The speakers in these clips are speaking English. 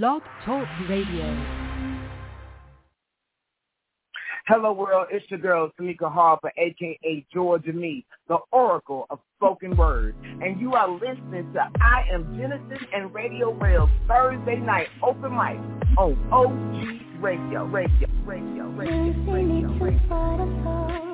Blog Talk Radio. Hello world, it's your girl Tamika Harper, aka Georgia Me, the Oracle of Spoken Word. And you are listening to I Am Genesis and Radio Rail Thursday night open mic on OG Radio, Radio, Radio, Radio, Radio, Radio.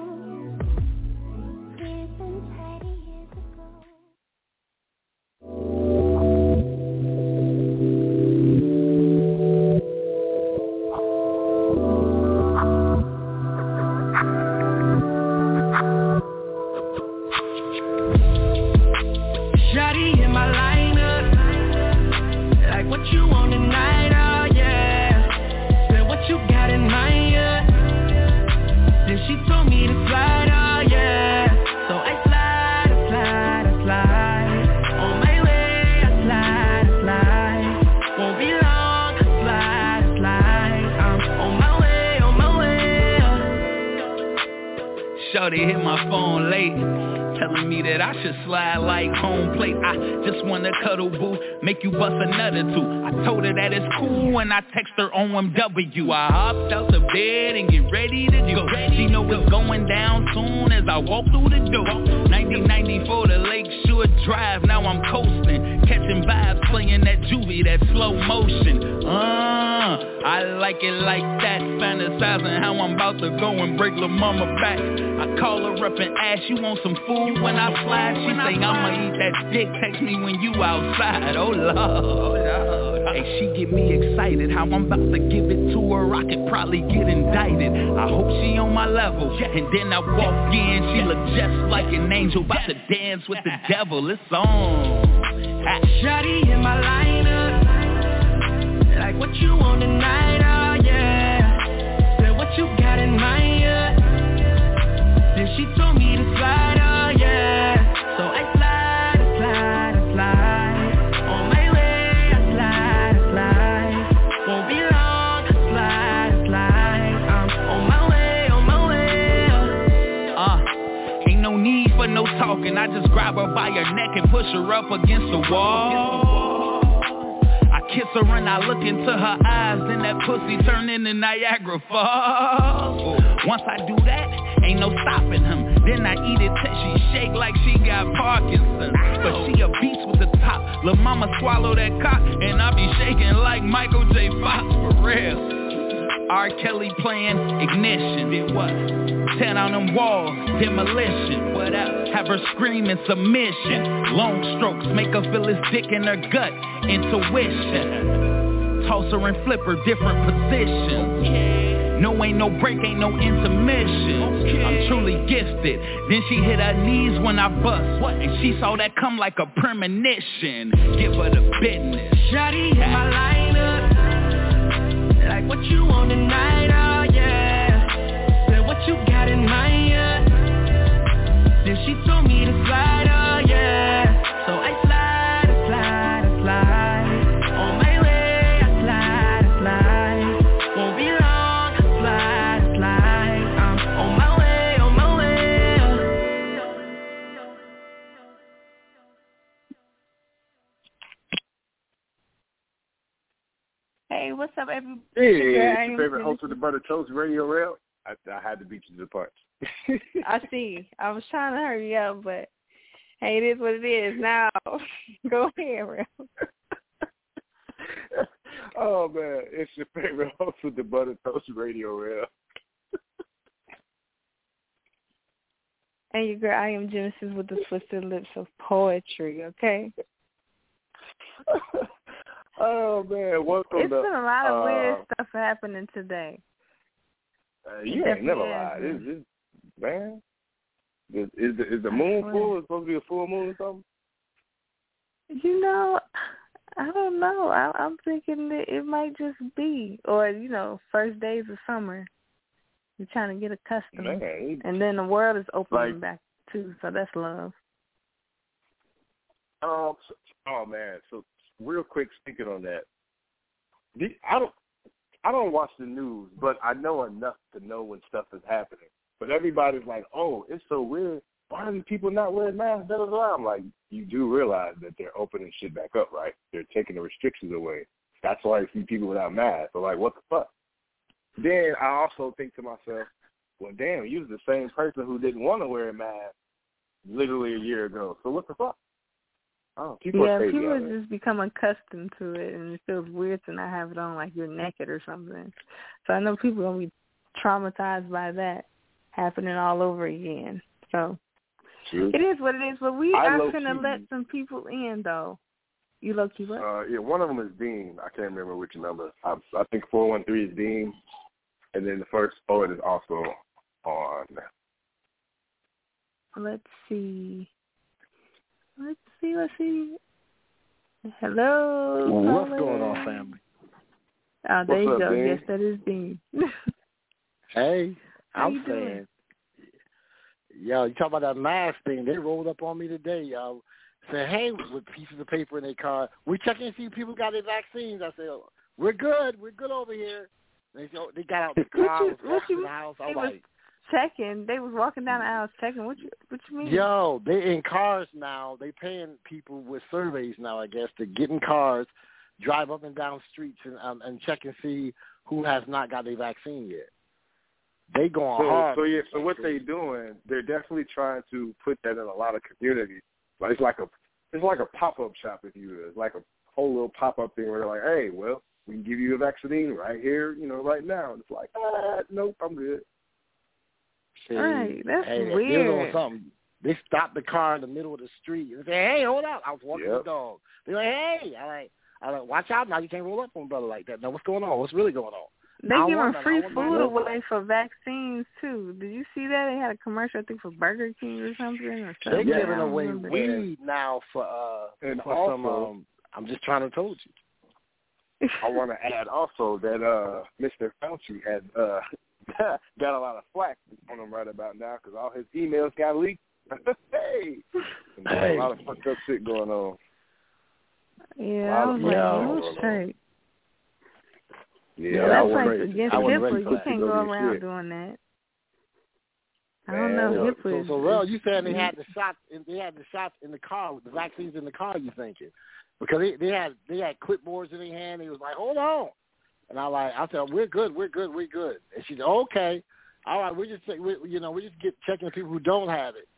Shorty hit my phone late telling me that I should slide like home plate. I just wanna cuddle boo, make you bust another two. I told her that it's cool when I text her OMW. I hopped out the bed and get ready to go. She know it's going down soon as I walk through the door. 1994 the Lakeshore Drive, now I'm coasting, catching vibes, playing that juvie, that slow motion. Uh, I like it like that, fantasizing how I'm about to go and break La Mama back. I call her up and ask, you want some food when I fly? She say, I'ma eat that dick, text me when you outside, oh lord. Hey, she get me excited, how I'm about to give it to her, I could probably get indicted. I hope she on my level, and then I walk in, she look just like an angel, about to dance with the devil, it's on. Shotty in my lineup, like what you want tonight, oh yeah. Said what you got in mind, yeah. Then she told me to slide, oh yeah. So I slide, I slide, I slide. On my way, I slide, I slide. Won't be long, I slide, I slide. I'm on my way, on my way. Uh, ain't no need for no talking. I grab her by her neck and push her up against the wall. I kiss her and I look into her eyes, then that pussy turn into Niagara Falls. Once I do that, ain't no stopping him. Then I eat it till she shake like she got Parkinson's. But she a beast with the top. Lil' mama swallow that cock, and I be shaking like Michael J. Fox for real. R. Kelly playing ignition. Then what? Tear down them walls, demolition. What else? Have her screaming submission. Long strokes make her feel his dick in her gut. Intuition. Toss her and flip her different positions. No ain't no break, ain't no intermission. I'm truly gifted. Then she hit her knees when I bust. What? And she saw that come like a premonition. Give her the business. Shotty my lineup. What you want tonight, Hey, what's up, everybody? Hey, Girl, I it's your favorite host of the Butter Toast Radio Rail. I, I had to beat you to the punch. I see. I was trying to hurry up, but hey, it is what it is. Now, go ahead, Real. oh man, it's your favorite host of the Butter Toast Radio Rail. And your girl, I am Genesis with the twisted lips of poetry. Okay. Oh man, welcome It's to. been a lot of uh, weird stuff happening today. Uh, you ain't never lied. It's, it's, man, is, is the is the moon full? It's supposed to be a full moon or something? You know, I don't know. I, I'm thinking that it might just be, or you know, first days of summer. You're trying to get accustomed, Man, and then the world is opening Like- back too. So that's love. Um. so- oh man. So real quick, speaking on that, the, I don't. I don't watch the news, but I know enough to know when stuff is happening. But everybody's like, "Oh, it's so weird. Why are these people not wearing masks?" Blah, blah, blah. I'm like, you do realize that they're opening shit back up, right? They're taking the restrictions away. That's why you see people without masks. So like, what the fuck? Then I also think to myself, well, damn, you was the same person who didn't want to wear a mask literally a year ago. So what the fuck? Oh, people yeah, people have just become accustomed to it, and it feels weird to not have it on like you're naked or something. So I know people are gonna be traumatized by that happening all over again. So True. it is what it is. But we I are gonna let some people in though. You low key what? Uh, yeah, one of them is Dean. I can't remember which number. I, I think four one three is Dean, and then the first poet is also on. Let's see. Let's see. Let's see. Hello. What's going on, family? Oh, there What's you up, go. Dean? Yes, that is Dean. Hey, How I'm saying, yo, you talk about that mask thing? They rolled up on me today, yo. Said, hey, with pieces of paper in their car, we checking to see if people got their vaccines. I said, we're good, we're good over here. They said, they got out the What car, you- what you- the house. I they was like, checking. They was walking down the aisle checking. What you what you mean? Yo, they in cars now. They paying people with surveys now, I guess, to get in cars, drive up and down streets, and um, and check and see who has not got their vaccine yet. They going So, hard. so yeah, so what they doing? They're definitely trying to put that in a lot of communities. Like it's like a it's like a pop up shop if you will. It's like a whole little pop up thing where they're like, hey, well, we can give you a vaccine right here, you know, right now. And it's like, ah, nope, I'm good. See, Right, that's hey, They was weird. on something. They stopped the car in the middle of the street and said, "Hey, hold up!" I was walking Yep. the dog. They're like, "Hey!" I like, I like, watch out now. You can't roll up on a brother like that. Now, what's going on? What's really going on? They I giving free food away for vaccines too. Did you see that? They had a commercial I think for Burger King or something or something. They're. Yeah. giving away remember. weed now for uh And for some. also- Um, I'm just trying to told you. I want to add also that uh Mr. Fauci had uh got a lot of flack on him right about now because all his emails got leaked. hey, And there's Hey. a lot of fucked up shit going on. Yeah, I was like, Yeah. oh straight. Yeah, Yeah, that's I I like ready. against I wasn't HIPAA. You can't Go go around shit. doing that. I don't know. so- HIPAA So, is, so Rel, you saying they had the shots? In, they had the shots in the car, the vaccines in the car. You thinking? Because they they had they had clipboards in their hand. They was like, hold on, and I like I said, we're good, we're good, we're good. And she said, okay, all right, we just take- we, you know we just get checking the people who don't have it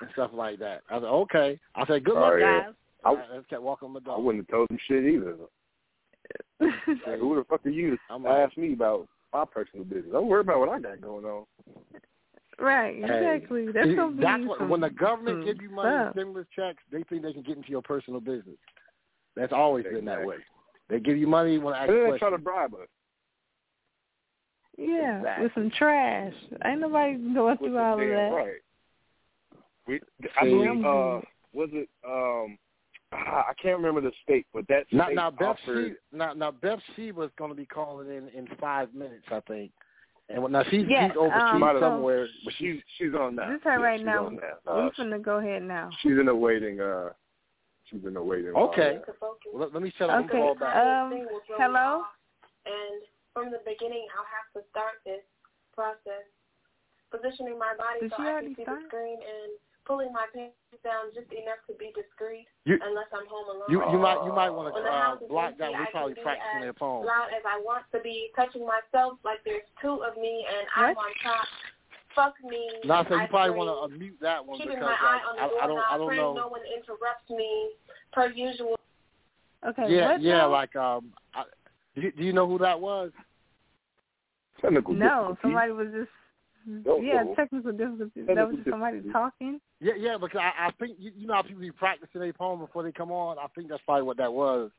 and stuff like that. I said, okay. I said, good Oh, luck, yeah. guys. I- All right, let's keep walking my dog. I dog. wouldn't have told him shit either. Like, who the fuck are you to like- ask me about my personal business? Don't worry about what I got going on. right, exactly. That's See, gonna be that's what, when the government some gives you money in stuff. stimulus checks, they think they can get into your personal business. That's always been that way. They give you money when I ask And they questions. try to bribe us. Yeah, Exactly. with some trash. Ain't nobody going With through the all of that. right. We, I See, believe, uh, was it, um, ah, I can't remember the state, but that Now, state now Beth offered, she, now, now Beth Sheba's going to be calling in in five minutes, I think. And when- now she's, Yeah, she's overseas um, Might have- somewhere. but she's, she's on now. This her Yeah, right she's now. on that. We Uh, finna go ahead now. she's in a waiting, uh, she's in a waiting. Okay. Well, let, let me shut up and Okay. call back. Um, thing will throw me hello? And from the beginning, I'll have to start this process, positioning my body Did so I can see start? the screen and pulling my pants down just enough to be discreet, You- unless I'm home alone. You you might you might want to uh, block empty, that. We're probably be practicing as their poem. loud as I want to be, touching myself like there's two of me and I'm on top. Fuck me. No, so you I probably want to mute that one keeping because my eye like, on the I, I don't I don't know. no one interrupts me per usual. Okay. yeah what yeah now? like um. I, do, you, do you know who that was? Technical No, difficulty. somebody was just No, yeah, no. technical difficulties. That was just somebody difficulties. talking. Yeah yeah because I, I think you, you know how people be practicing their poem before they come on. I think that's probably what that was.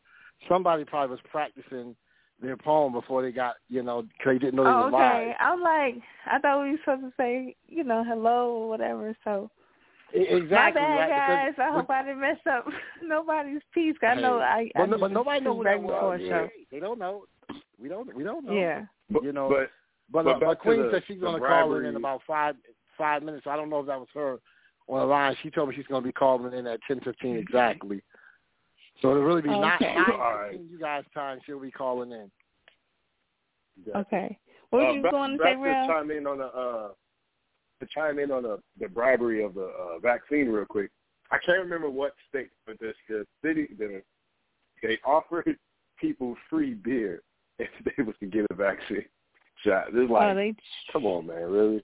Somebody probably was practicing their poem before they got you know because they didn't know they Oh, was okay. live. I'm like, I thought we were supposed to say, you know, hello or whatever. So Exactly. my bad, right, guys. I hope I didn't mess up nobody's peace. I know I. But, I no, but nobody know was who right that before was. a show. They don't know. We don't. We don't know. Yeah. But, you know, but But, But uh, but Queen the- said she's the going to call in in about five five minutes. I don't know if that was her on the line. She told me she's going to be calling in at ten fifteen exactly. So it'll really be nine Okay. nine All right. fifteen you guys time. She'll be calling in. Okay. What uh, you back, going to back say, Real? to chime in on the uh, to chime in on the, the bribery of the uh, vaccine real quick. I can't remember what state, but the, the city the, they offered people free beer if they was to get a vaccine shot. It's like, oh, they, come on, man, really?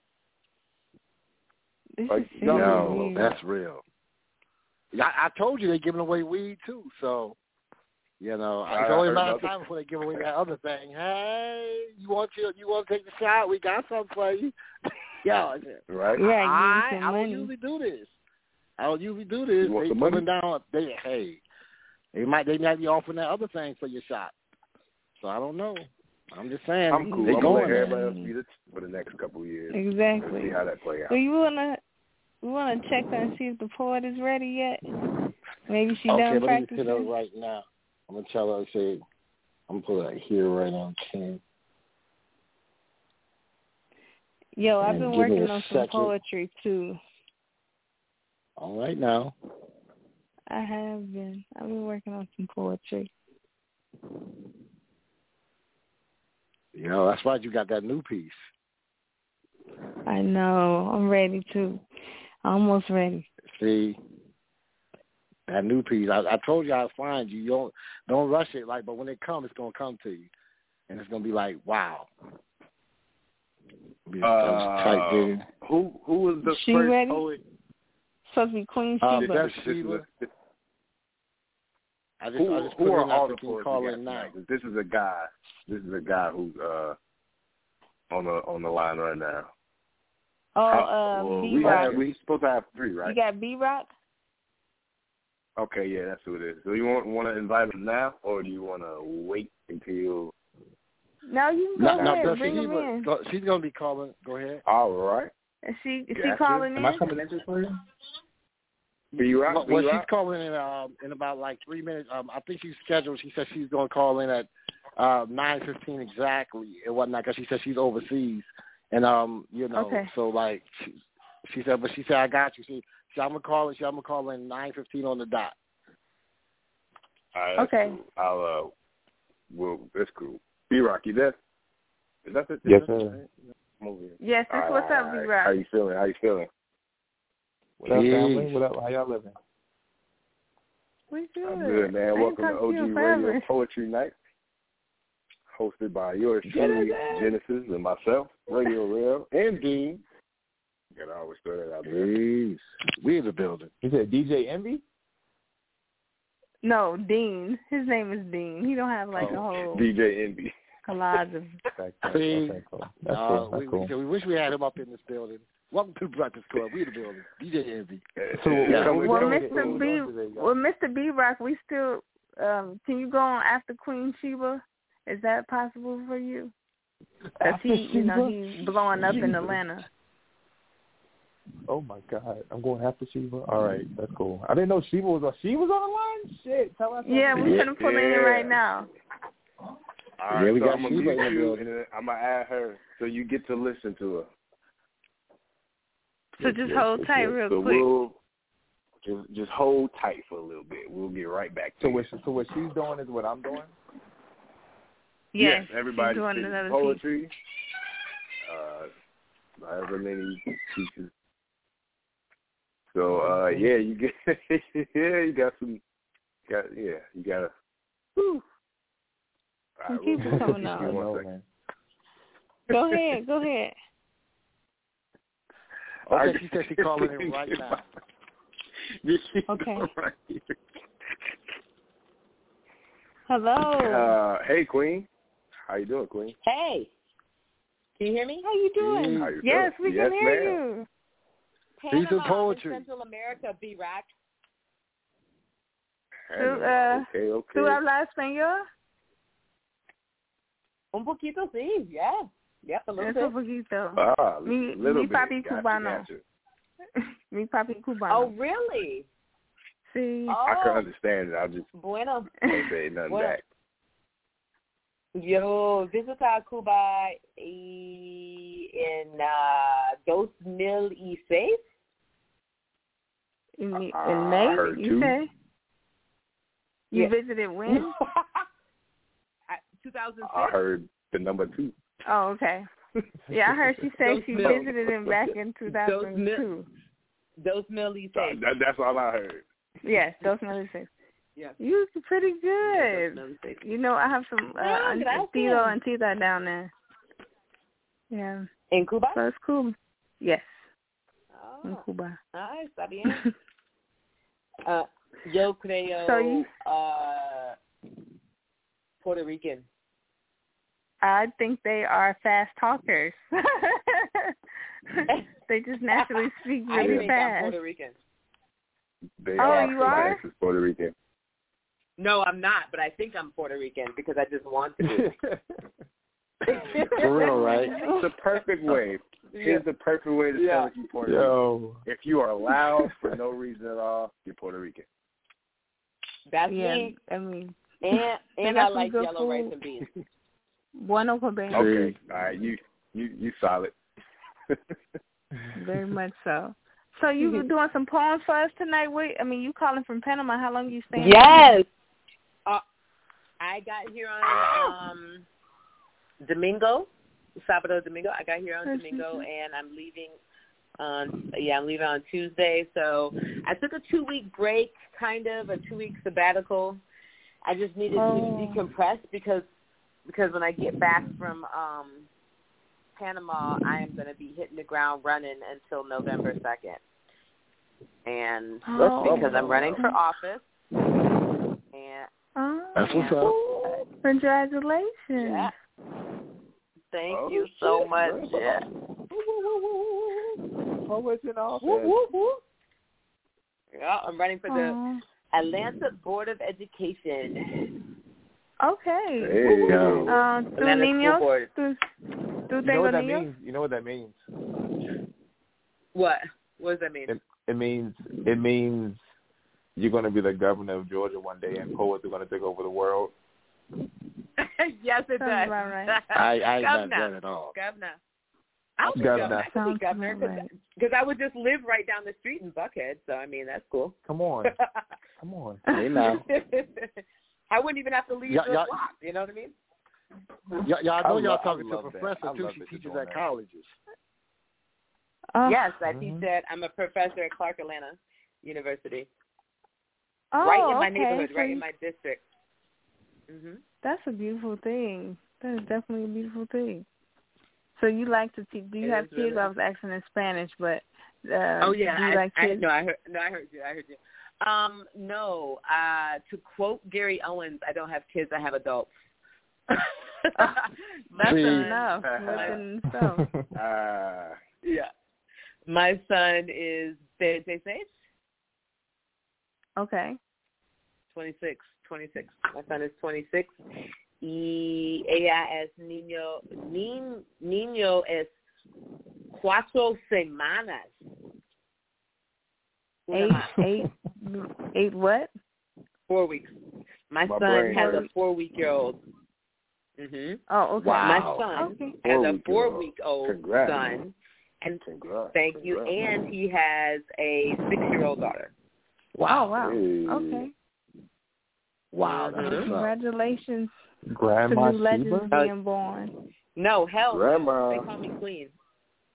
this Like, is no, No, weird. that's real. Yeah, I, I told you they're giving away weed too, so you know I it's only a matter of time before they give away that other thing. Hey, you want to you want to take the shot? We got something for you. Yo, I said, Right? Yeah, give I, you I don't money. usually do this. I don't usually do this. You want They some money? coming down. They hey, they might they might be offering that other thing for your shot. So I don't know. I'm just saying I'm cool. they I'm gonna let there. everybody else beat it for the next couple of years. Let's Exactly. see how that play out. So you wanna you wanna check and see if the poet is ready yet? Maybe she okay, done let me practicing. just hit her right now. I'm gonna tell her. Say, I'm gonna put it here right on King. Yo, I've been working on some second. poetry too. All right now. I have been. I've been working on some poetry. You know, that's why you got that new piece. I know. I'm ready too. Almost ready. See, that new piece. I, I told you I'd find you. You don't don't rush it. Like, but when it comes, it's gonna come to you, and it's gonna be like, wow. Be- Uh, type in. who who was the She first ready? poet? Supposed to be Queen Um, Sheba. that's This Sheba. a- I just, who I just who are all the so you poets call in now. This is a guy. This is a guy who's uh on the on the line right now. Oh, How- uh, well, B we Rock. have we supposed to have three, right? You got B Rock? Okay, yeah, that's who it is. So you want want to invite him now, or do you want to wait until? No, you can go No, no, ahead. does Bring him in. go- she's gonna be calling. Go ahead. All right. Is she is she Gotcha. calling Am in? I coming in just for you? B Rock. Well, B well, she's Rock. calling in um, in about like three minutes. Um, I think she's scheduled. She said she's going to call in at uh, nine fifteen exactly and whatnot because she said she's overseas. And um, you know, Okay. so like she, she said, but she said I got you. She, she I'm gonna call it. She I'm gonna call in nine fifteen on the dot. All right, that's Okay. Cool. I'll uh, well, that's cool. B Rock, you there? Is that the? is Yes, that sir. I'm over here. Yes, that's All what's up, B right. Rock. How you feeling? How you feeling? What up, family? What up? How y'all living? We good. I'm good, man. I Welcome to OG in Radio. Poetry Night, hosted by yours truly, Genesis, and myself, Radio Real, and Dean. Gotta always throw that out there. Peace. We in the building. You said DJ Envy? No, Dean. His name is Dean. He don't have like a Oh, whole DJ Envy. collage of. Okay, cool. See? Okay, cool. Uh, cool. We, cool. we, we wish we had him up in this building. Welcome to the Breakfast Club. We in the building. DJ Envy. So, Yeah. what Well, Mr. today? What we B, doing today, y'all? well, Mr. B Rock, we still. Um, can you go on after Queen Sheba? Is that possible for you? Because After he, you know, Sheba? he's blowing up in Atlanta. Oh my God, I'm going after Sheba. All right, that's cool. I didn't know Sheba was on. She was on the line. Shit, tell us. Yeah, we're gonna pull in Yeah. right now. All right, Yeah, we so got I'm gonna Sheba in mute you, and then I'm gonna add her, so you get to listen to her. So just hold tight real so quick. we'll just just hold tight for a little bit. We'll get right back to So what? So what she's doing is what I'm doing. Yes, everybody she's doing spitting another piece. poetry. Uh, however many pieces. So uh, yeah, you get yeah, you got some, got yeah, you got to. Whew. All Some right, coming give out. me I one know, Go ahead, go ahead. Okay, I- she said she calling in right now. Okay. Right. Hello. Uh, hey, Queen. How you doing, Queen? Hey, can you hear me? How you doing? How you yes, doing? we Yes, can hear ma'am. you. Piece of Panama poetry. in Central America, B-Rock. Tú, uh, okay, okay. ¿Tú hablas español? Un poquito, sí, yeah. Yep, a little Es bit. poquito. Ah, Mi- little mi bit. papi Gotcha, cubano. gotcha. Mi papi Oh, cubano. really? Sí. Oh, I can understand it. I just bueno. can't say nothing Bueno. back. Yo visité Cuba y en uh, 2006. In, in Uh, May, heard you two. say? You Yeah. visited when? At 2006. I heard the number two. oh, okay. Yeah, I heard she said Those she mil- visited him back in 2002. Dos mil y So seis. that, that's all I heard. Yes, those 96. Yeah. You pretty good. Dos Mills East. You know, I have some uh, Yeah, auntie- gracias. Tito and Tita down there. Yeah. In Cuba? So it's cool. Yes, in Oh, Cuba. ay, está bien. Uh, yo creo So you- uh, Puerto Rican. I think they are fast talkers. they just naturally speak I really think I'm fast. Puerto Rican. They Oh, are you are? fast Puerto Rican. No, I'm not, but I think I'm Puerto Rican because I just want to be. For real, right? It's the perfect way. It's the perfect way to Yeah. tell if you're Puerto Rican. If you are loud for no reason at all, you're Puerto Rican. That's Yeah, me. I mean, And They and I like good yellow rice food. and beans. bueno cabello. Okay. All right. You you you solid. Very much so. So you were doing some poems for us tonight. Wait, I mean, you calling from Panama? How long you staying? Yes. I got here on um Domingo, Sábado Domingo. I got here on. Domingo, and I'm leaving on yeah, I'm leaving on Tuesday. So I took a two week break, kind of a two week sabbatical. I just needed Oh. to decompress because because when I get back from um Panama, I am going to be hitting the ground running until November second, and Oh. because I'm running for office. And Oh, That's what's up. Congratulations. yeah, thank Oh, you so shit. much. Right. Yeah. Always in office. Yeah, I'm running for the Atlanta Board of Education. okay. Hey. Yo. Uh, ¿Tú niños? ¿Tú, tú You know what that niños? means? You know what that means? What? What does that mean? It, it means it means you're going to be the governor of Georgia one day, and poets are going to take over the world. yes, it Sounds does. about right. I, I ain't not governor. that at all. Governor. I'll be Governor. governor. I could be governor about right. because I would just live right down the street in Buckhead. So I mean, that's cool. Come on, come on. Hey now, I wouldn't even have to leave Yeah, the yeah. block. You know what I mean? y'all, y'all I know y'all love- I talking to a professor too. She teaches at that. colleges. Oh, yes, I Mhm. teach at. I'm a professor at Clark Atlanta University, oh, right in my okay. neighborhood, So right you- in my district. Mhm. That's a beautiful thing. That is definitely a beautiful thing. So you like to teach? Do you It have kids? really- I was asking in Spanish, but uh, Oh yeah, do you I, like I, kids? no, I heard. No, I heard you. I heard you. Um, no. Uh, to quote Gary Owens, I don't have kids. I have adults. That's See. enough. Listen, so Ah. yeah. My son is 36, okay. 26, 26. My son is 26. Y ella es niño, ni, niño es cuatro semanas. Una Eight, más. eight, eight. What? Four weeks. My, My son brain has a four-week-year-old. Mhm. Oh, okay. Wow. My son Okay. has a Four-week-old. four-week-old Congrats. son, and Congrats. thank you. Congrats. And he has a six-year-old daughter. Oh, wow. Hey. Okay. Wow, that's Mhm. Congratulations Grandma to new legends Sheba. being born. No, hell. Grandma. they call me Queen.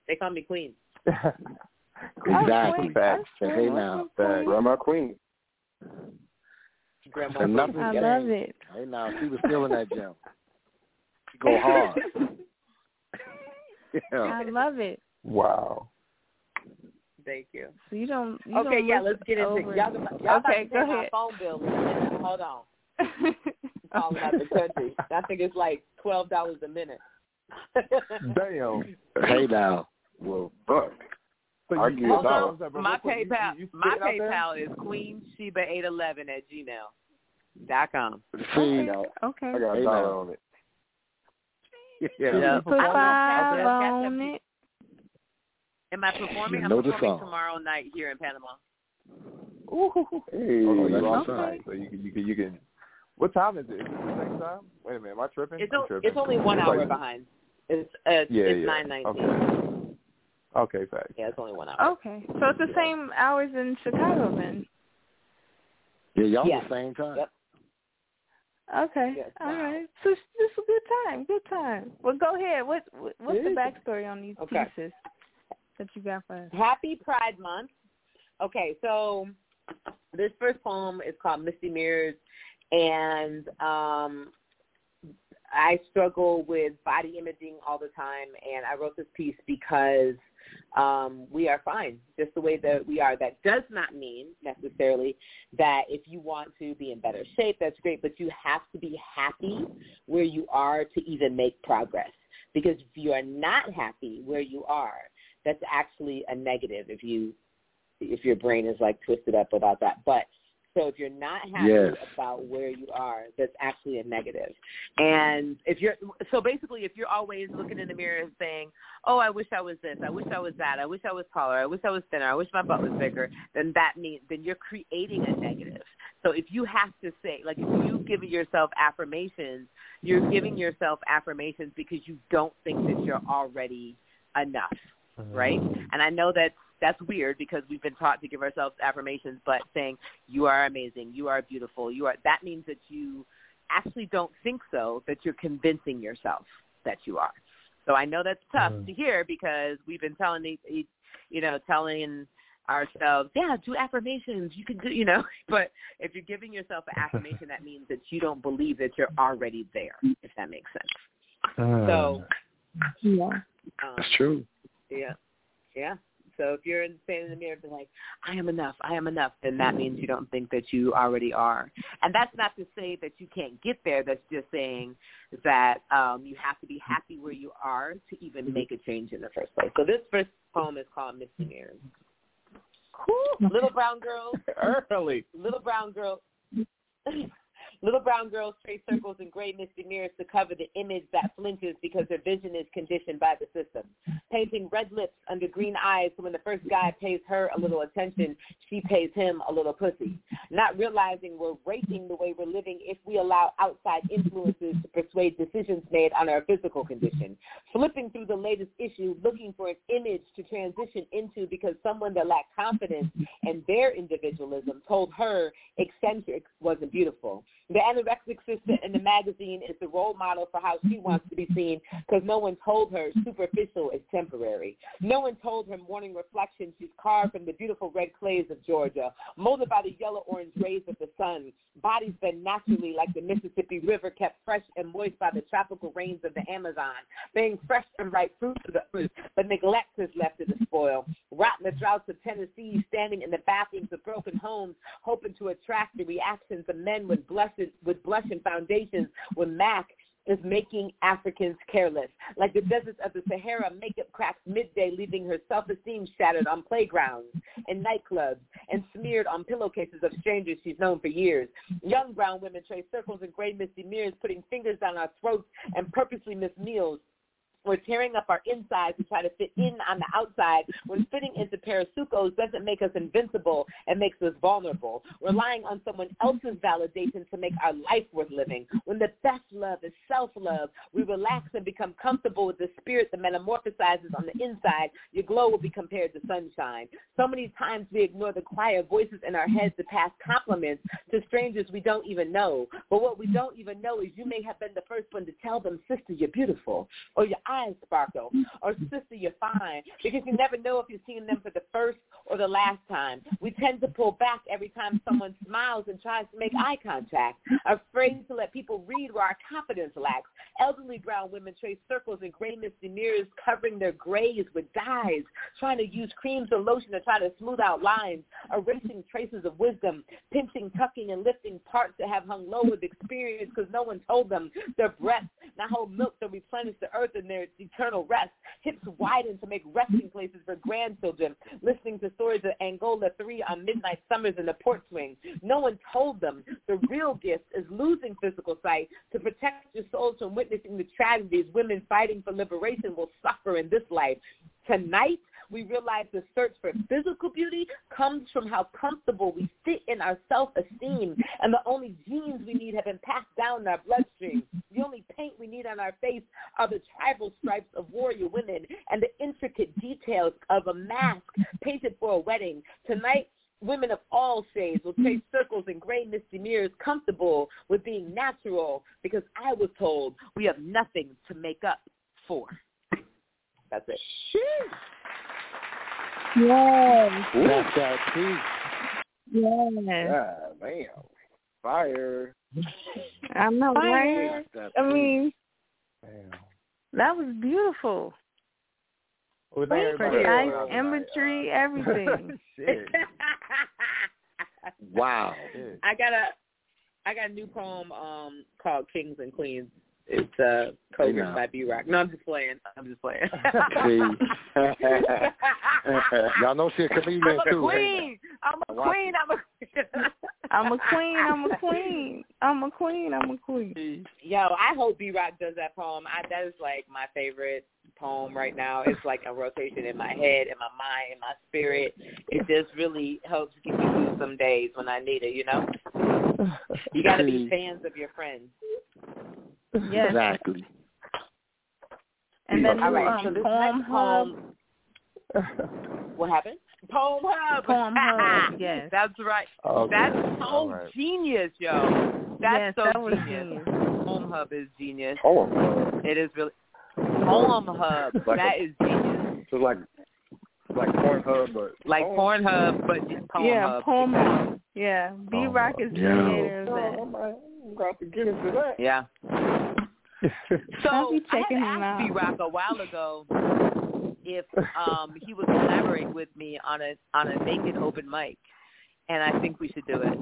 They call me Queen. Exactly. Facts. Hey, cool. now. That's Grandma Queen. Grandma. Queen. I changed. love it. Hey now, she was still in that gym. She go hard. yeah. I love it. Wow. Thank you. So you don't. You okay, don't yeah, let's get into over it. Y'all, y'all about Okay, to go pay my ahead. phone bill. in a minute. Hold on. I'm calling out the country. I think it's like twelve dollars a minute. Damn. Hey now. Well, fuck. So you- Argue also, about Also, What's up, bro? my What's up? You- PayPal, you- you my spitting out there? PayPal is queen sheba eight eleven at gmail dot com. See, okay. I got a dollar on it. yeah. Yeah. Put performing five on it. Am I performing? You I'm performing song. tomorrow night here in Panama. Ooh. Hey. Oh, you that's off what's so you can, you can, you can. What time is it? Is it the same time? Wait a minute, am I tripping? It's o- tripping. it's only one hour like- behind. It's uh, Yeah, it's yeah. nine nineteen. Okay. Okay, thanks. Yeah, it's only one hour. Okay. So it's the same hours in Chicago then. Yeah, y'all Yeah. the same time. Yep. Okay. Yes, All wow. right. So it's just a good time. Good time. Well, go ahead. What, what what's the It is. backstory on these Okay. pieces that you got for us? Happy Pride Month. Okay, so this first poem is called Misty Mirrors, and um, I struggle with body imaging all the time, and I wrote this piece because um, we are fine just the way that we are. That does not mean necessarily that if you want to be in better shape, that's great, but you have to be happy where you are to even make progress. Because if you are not happy where you are, that's actually a negative if you if your brain is like twisted up about that. But so if you're not happy Yes. about where you are, that's actually a negative. And if you're so basically if you're always looking in the mirror and saying, "Oh, I wish I was this. I wish I was that. I wish I was taller. I wish I was thinner. I wish my butt was bigger," then that means then you're creating a negative. So if you have to say, like if you give yourself affirmations, you're giving yourself affirmations because you don't think that you're already enough mm-hmm. right? And I know that that's weird because we've been taught to give ourselves affirmations, but saying you are amazing, you are beautiful, you are that means that you actually don't think so, that you're convincing yourself that you are. So I know that's tough to hear because we've been telling the, e- you know, telling ourselves, yeah, do affirmations, you can do, you know, but if you're giving yourself an affirmation, that means that you don't believe that you're already there, if that makes sense. So, Yeah. um, That's true. yeah. Yeah. So if you're in- standing in the mirror and be like, I am enough, I am enough, then that means you don't think that you already are. And that's not to say that you can't get there. That's just saying that um, you have to be happy where you are to even make a change in the first place. So this first poem is called Missing Mirrors. Cool. Little brown girl. Early. little brown girl little brown girls trace circles in gray misty mirrors to cover the image that flinches because their vision is conditioned by the system. Painting red lips under green eyes so when the first guy pays her a little attention she pays him a little pussy. Not realizing we're raping the way we're living if we allow outside influences to persuade decisions made on our physical condition. Flipping through the latest issue looking for an image to transition into because someone that lacked confidence and their individualism told her eccentric wasn't beautiful. The anorexic sister in the magazine is the role model for how she wants to be seen because no one told her superficial is temporary. No one told her morning reflection she's carved from the beautiful red clays of Georgia, molded by the yellow-orange rays of the sun. Bodies bend naturally like the Mississippi River kept fresh and moist by the tropical rains of the Amazon, being fresh and ripe fruit to the earth, but neglect is left to the spoil. Rot in the droughts of Tennessee, standing in the bathrooms of broken homes, hoping to attract the reactions of men with blushed, with blushing foundations, when Mac is making Africans careless. Like the deserts of the Sahara, makeup cracks midday, leaving her self-esteem shattered on playgrounds and nightclubs and smeared on pillowcases of strangers she's known for years. Young brown women trace circles in gray misty mirrors, putting fingers down our throats and purposely miss meals. We're tearing up our insides to try to fit in on the outside when fitting into parasucos doesn't make us invincible and makes us vulnerable. Relying on someone else's validation to make our life worth living. When the best love is self-love, we relax and become comfortable with the spirit that metamorphosizes on the inside. Your glow will be compared to sunshine. So many times we ignore the quiet voices in our heads to pass compliments to strangers we don't even know. But what we don't even know is you may have been the first one to tell them, sister, you're beautiful, or your sparkle, or sister, you're fine, because you never know if you're seeing them for the first or the last time. We tend to pull back every time someone smiles and tries to make eye contact, afraid to let people read where our confidence lacks. Elderly brown women trace circles in gray mirrors, covering their grays with dyes, trying to use creams or lotion to try to smooth out lines, erasing traces of wisdom, pinching, tucking, and lifting parts that have hung low with experience because no one told them their breasts now hold milk to replenish the earth in their eternal rest. Hips widen to make resting places for grandchildren, listening to stories of Angola 3 on midnight summers in the port swing. No one told them the real gift is losing physical sight to protect your souls from witnessing the tragedies women fighting for liberation will suffer in this life. Tonight, we realize the search for physical beauty comes from how comfortable we sit in our self-esteem, and the only genes we need have been passed down in our bloodstream. The only paint we need on our face are the tribal stripes of warrior women and the intricate details of a mask painted for a wedding. Tonight, women of all shades will trace circles in gray misty mirrors comfortable with being natural because I was told we have nothing to make up for. That's it. Yes. That's that too. Yes. Yeah, man. Fire. I know, Fire. right? That I mean, Damn. that was beautiful. Was Wait, precise around tonight? imagery, everything. Wow. I got a I got a new poem um called Kings and Queens. It's uh co-written now. by B Rock. No, I'm just playing. I'm just playing. Y'all know she a comedian I'm a too. queen. I'm a queen. I'm a queen. I'm a queen. I'm a queen. I'm a queen. I'm a queen. Yo, I hope B Rock does that poem. I, that is like my favorite poem right now. It's like a rotation in my head, in my mind, in my spirit. It just really helps get me through some days when I need it. You know, you got to be fans of your friends. Yes. Exactly. And then All right, um, so this poem next hub. what happened? Poem Hub. Poem Hub, yes. That's right. Okay. That's so All right. genius, yo. That's yes, so that was genius. genius. Poem Hub is genius. Poem. It is really Poem Hub. Like that a- is genius. So like like Pornhub, but Like poem. Pornhub, but just Poem yeah, Hub. poem hub. Yeah, B Poem Rock is the Yeah. creator Oh. I'm gonna- I'm gonna to get into that. Yeah. So I'll be I had asked. B Rock a while ago if um he would collaborate with me on a on a naked open mic, and I think we should do it.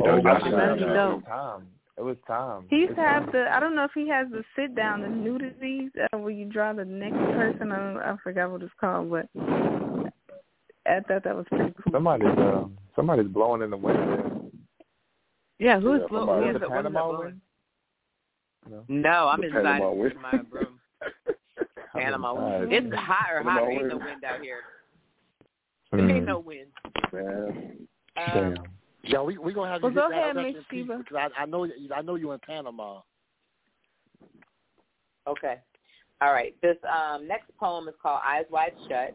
Oh, y'all my should God. It was time. It was time. He used to have the. I don't know if he has the sit down, the nudity uh, where you draw the next person. I I forgot what it's called, but I thought that was pretty cool. Somebody's uh, somebody's blowing in the wind. there. Yeah, who's Yeah, blowing? somebody- who is the it- what is that Panama blowing? wind? No. No, I'm The inside Panama in wind. my room. Panama I'm wind. inside. It's hotter, Panama hotter. Ain't no wind. wind out here. Mm. Ain't no wind. Man. Um, Damn. Yeah, we we gonna have you Well, go ahead, rest Miss in Sheba. because I, I know I know you in Panama. Okay. All right. This um, next poem is called Eyes Wide Shut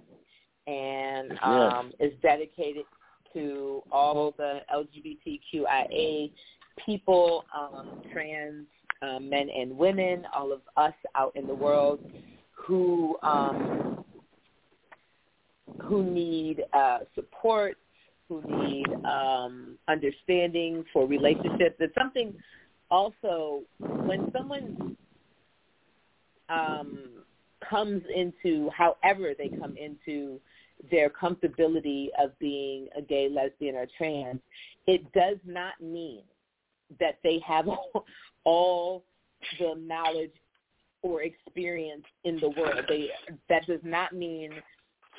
and Yes. um, is dedicated to all the LGBTQIA people, um, trans um, men and women, all of us out in the world who um, who need uh, support, who need um, understanding for relationships. It's something also when someone um, comes into, however they come into their comfortability of being a gay, lesbian, or trans, it does not mean that they have all, all the knowledge or experience in the world. They that does not mean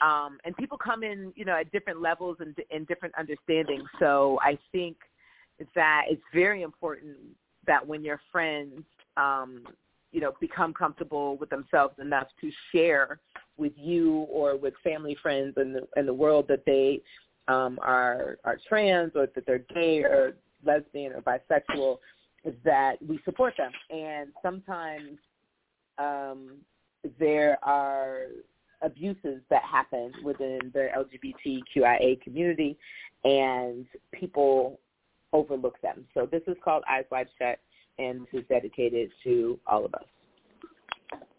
um and people come in, you know, at different levels and and different understandings. So I think that it's very important that when your friends um you know become comfortable with themselves enough to share with you or with family friends and the in the world that they um are are trans or that they're gay or lesbian or bisexual that we support them and sometimes um there are abuses that happen within the LGBTQIA community and people overlook them. So this is called Eyes Wide Shut and this is dedicated to all of us.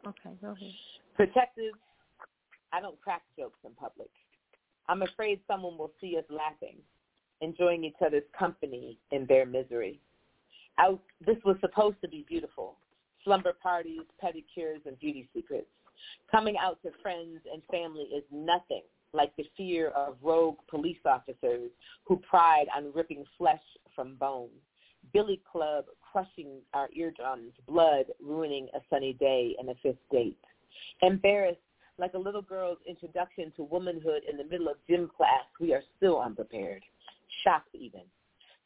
Okay, go ahead. Protective, I don't crack jokes in public. I'm afraid someone will see us laughing, enjoying each other's company in their misery. I, this was supposed to be beautiful. Slumber parties, pedicures, and beauty secrets. Coming out to friends and family is nothing like the fear of rogue police officers who pride on ripping flesh from bone. Billy Club crushing our eardrums, blood ruining a sunny day and a fifth date. Embarrassed like a little girl's introduction to womanhood in the middle of gym class, we are still unprepared. Shocked even.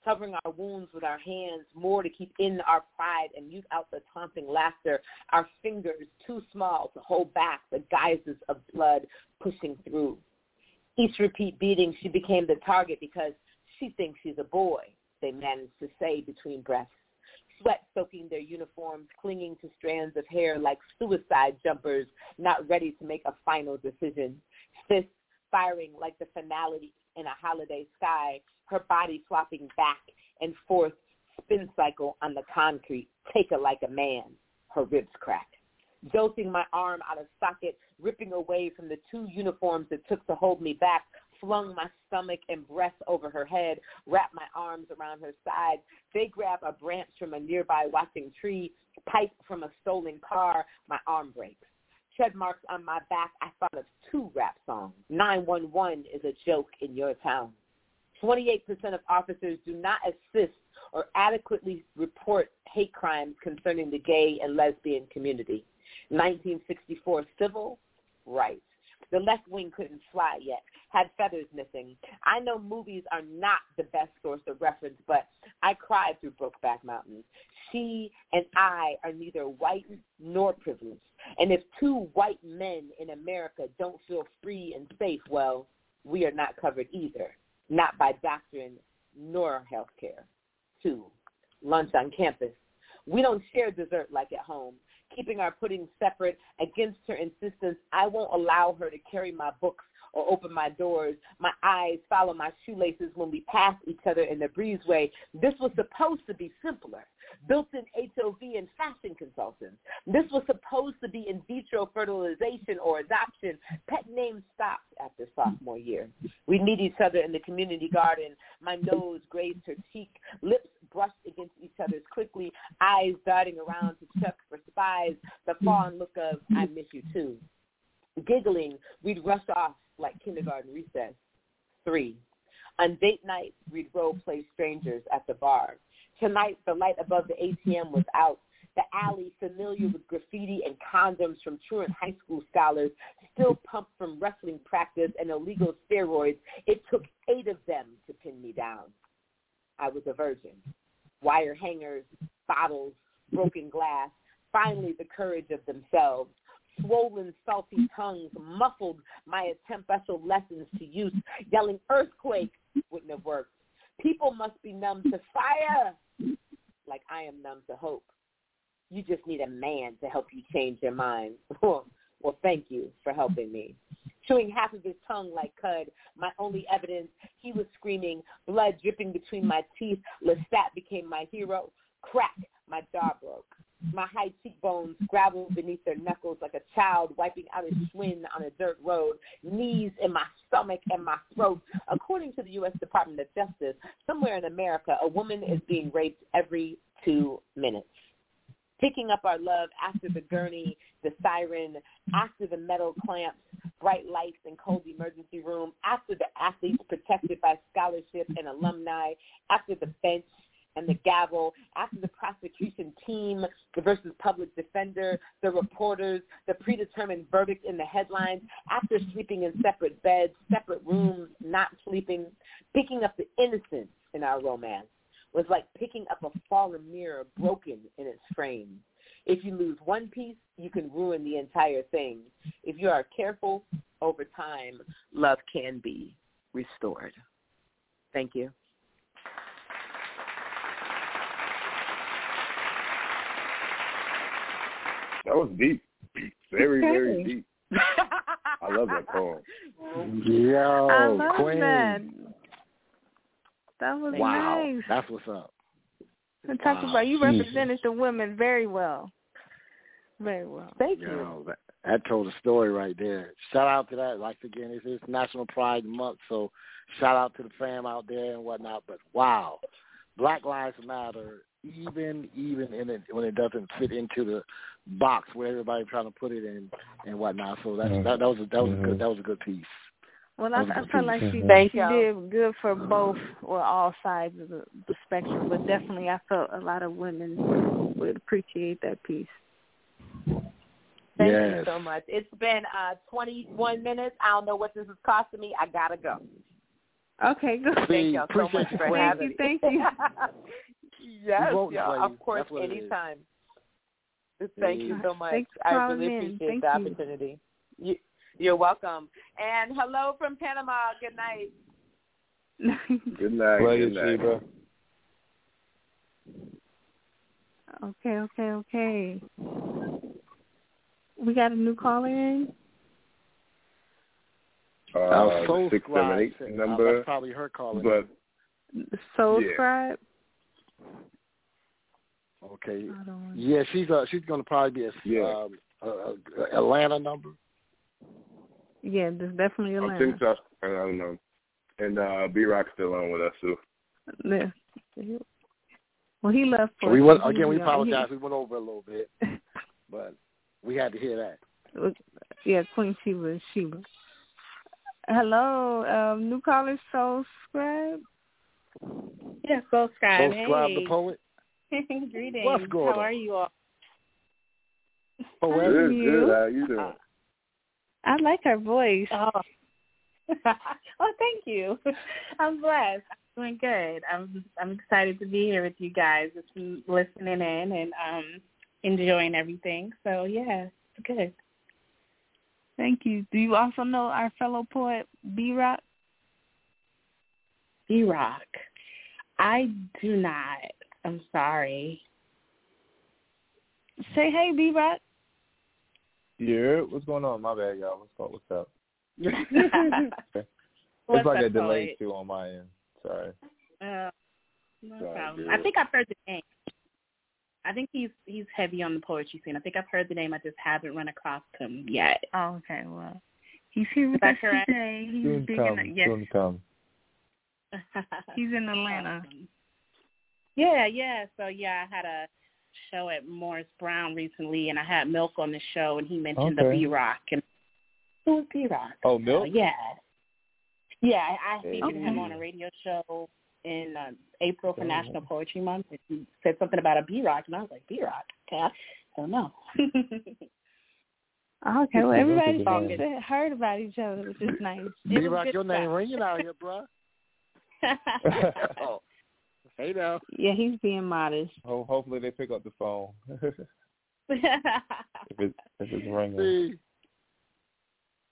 Covering our wounds with our hands, more to keep in our pride and mute out the taunting laughter. Our fingers too small to hold back the guises of blood pushing through. Each repeat beating, she became the target because she thinks she's a boy, they managed to say between breaths. Sweat soaking their uniforms, clinging to strands of hair like suicide jumpers, not ready to make a final decision. Fists firing like the finality in a holiday sky, her body flopping back and forth, spin cycle on the concrete, take her like a man, her ribs crack. Jolting my arm out of socket, ripping away from the two uniforms it took to hold me back, flung my stomach and breast over her head, wrapped my arms around her sides. They grab a branch from a nearby watching tree, pipe from a stolen car, my arm breaks. Tread marks on my back, I thought of two rap songs. 911 is a joke in your town. 28% of officers do not assist or adequately report hate crimes concerning the gay and lesbian community. 1964 civil rights. The left wing couldn't fly yet, had feathers missing. I know movies are not the best source of reference, but I cried through Brokeback Mountain. She and I are neither white nor privileged. And if two white men in America don't feel free and safe, well, we are not covered either, not by doctrine nor health care. Two, lunch on campus. We don't share dessert like at home keeping our pudding separate against her insistence, I won't allow her to carry my books or open my doors. My eyes follow my shoelaces when we pass each other in the breezeway. This was supposed to be simpler. Built-in HOV and fashion consultants. This was supposed to be in vitro fertilization or adoption. Pet names stopped after sophomore year. We meet each other in the community garden. My nose grazed her cheek, lips brushed against each other's quickly, eyes darting around to check for spies, the fond look of, I miss you too. Giggling, we'd rush off like kindergarten recess. Three, on date night, we'd role play strangers at the bar. Tonight, the light above the ATM was out. The alley, familiar with graffiti and condoms from truant high school scholars, still pumped from wrestling practice and illegal steroids. It took eight of them to pin me down. I was a virgin. Wire hangers, bottles, broken glass, finally the courage of themselves swollen, salty tongues muffled my attempt special lessons to use. Yelling earthquake wouldn't have worked. People must be numb to fire like I am numb to hope. You just need a man to help you change your mind. well, thank you for helping me. Chewing half of his tongue like cud, my only evidence, he was screaming, blood dripping between my teeth. Lestat became my hero. Crack, my jaw broke. My high cheekbones graveled beneath their knuckles like a child wiping out a Schwinn on a dirt road, knees in my stomach and my throat. According to the U.S. Department of Justice, somewhere in America, a woman is being raped every two minutes. Picking up our love after the gurney, the siren, after the metal clamps, bright lights and cold emergency room, after the athletes protected by scholarship and alumni, after the bench, and the gavel, after the prosecution team versus public defender, the reporters, the predetermined verdict in the headlines, after sleeping in separate beds, separate rooms, not sleeping, picking up the innocence in our romance was like picking up a fallen mirror broken in its frame. If you lose one piece, you can ruin the entire thing. If you are careful, over time, love can be restored. Thank you. That was deep. Very, very deep. I love that poem. Yo, I love Queen. that. That was Wow, nice. that's what's up. And talk Wow. about you Jesus. represented the women very well. Very well. Thank Yo, that, that told a story right there. Shout out to that. Like again, it's, it's National Pride Month, so shout out to the fam out there and whatnot. But wow, Black Lives Matter, even even in it when it doesn't fit into the box where everybody's trying to put it in and whatnot. So that's that, that was a, that was a good mm-hmm. that was a good piece. Well, I, That was a I felt like mm-hmm. she, Thank she y'all. did good for mm-hmm. both or all sides of the, the spectrum, but definitely I felt a lot of women would appreciate that piece. Thank you so much. It's been uh 21 minutes. I don't know what this is costing me. I gotta go. Okay, good. Thank y'all so much for having me. Thank you, yes, You voting y'all. for Of course, That's what it is. anytime. Thank you so much. Thanks for I calling really in. appreciate Thank the you. opportunity. You, you're welcome. And hello from Panama. Good night. Good night. Love you, Good night. Sheba. okay, okay, okay. We got a new caller in. Uh, Soul six seven Scribe eight said- uh, number, that's probably her calling. but Soul Yeah. Scribe. Okay. Yeah, she's uh she's gonna probably be a Yeah. um, a, a Atlanta number. Yeah, there's definitely I Atlanta. think so. I don't know. And uh B Rock's still on with us too. Yeah. Well, he left for we went again. We he- apologize. We went over a little bit, but we had to hear that. Yeah, Queen Sheba, Sheba. Hello, um, new caller, Soul Scribe. Yeah, Soul Scribe. Hey. the poet. Greetings. What's going How on? are you all? Poet. Good, you? good. How you doing? I like her voice. Oh. oh, thank you. I'm blessed. I'm doing good. I'm I'm excited to be here with you guys, just listening in and um enjoying everything. So yeah, it's good. Thank you. Do you also know our fellow poet, B Rock? B Rock. I do not. I'm sorry. Say hey, B Rock. Yeah, what's going on? My bad, y'all. What's up? What's up? it's What's like up, a delay poet? too on my end. Sorry. Uh, no Sorry, problem. dude. I think I've heard the name. I think he's he's heavy on the poetry scene. I think I've heard the name. I just haven't run across him yet. Oh, okay. Well, he's here with us correct? today. He's Soon big come. in yes, Soon come. he's in Atlanta. Awesome. Yeah, yeah. So yeah, I had a show at Morris Brown recently, and I had Milk on the show, and he mentioned the B Rock, and who was B Rock? Oh, Milk? yeah, yeah. I, I featured Okay. him on a radio show in uh, April for Oh. National Poetry Month, and he said something about a B Rock, and I was like, B Rock? Okay, I don't know. Okay, well, He's everybody's a good heard about each other, which is nice. B was Rock, good your name stuff. ringing out here, bro. Oh, hey now. Yeah, he's being modest. Ho- hopefully they pick up the phone if it if it's ringing. See,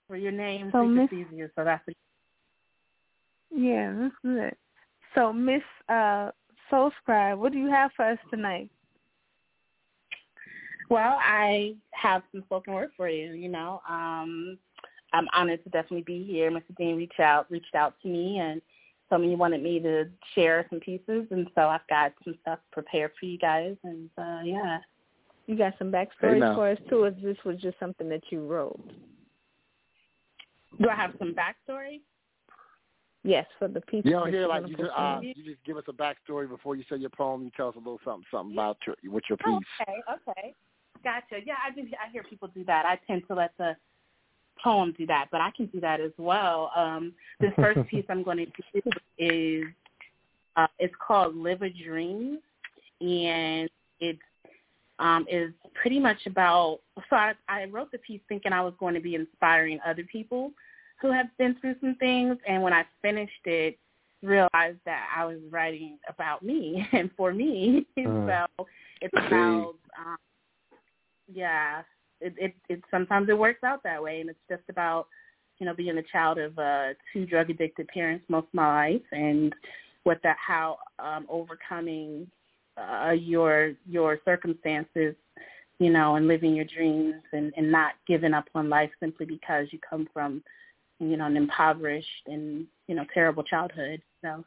For your name, So, so Miss- it's easier. So that's Yeah, that's good. So, Miss uh, Soul Scribe, what do you have for us tonight? Well, I have some spoken word for you. You know, um, I'm honored to definitely be here. Mr. Dean reached out reached out to me and told me he wanted me to share some pieces, and so I've got some stuff prepared for you guys. And uh, yeah, You got some Hey, backstory now. for us too, or this was just something that you wrote? do I have some backstory? Yes, for the people. you don't hear like you just uh, you just give us a backstory before you say your poem. You tell us a little something something about your with your Oh, piece. okay, okay, gotcha. Yeah, I do. I hear people do that. I tend to let the poem do that, but I can do that as well. Um, this first piece I'm going to do is uh, it's called "Live a Dream," and it um, is pretty much about. So I, I wrote the piece thinking I was going to be inspiring other people who have been through some things, and when I finished it, realized that I was writing about me and for me. Mm. so it's about um, yeah, it, it it sometimes it works out that way, and it's just about you know being a child of uh, two drug addicted parents most of my life, and what that how um, overcoming uh, your your circumstances, you know, and living your dreams, and and not giving up on life simply because you come from you know an impoverished and you know terrible childhood. So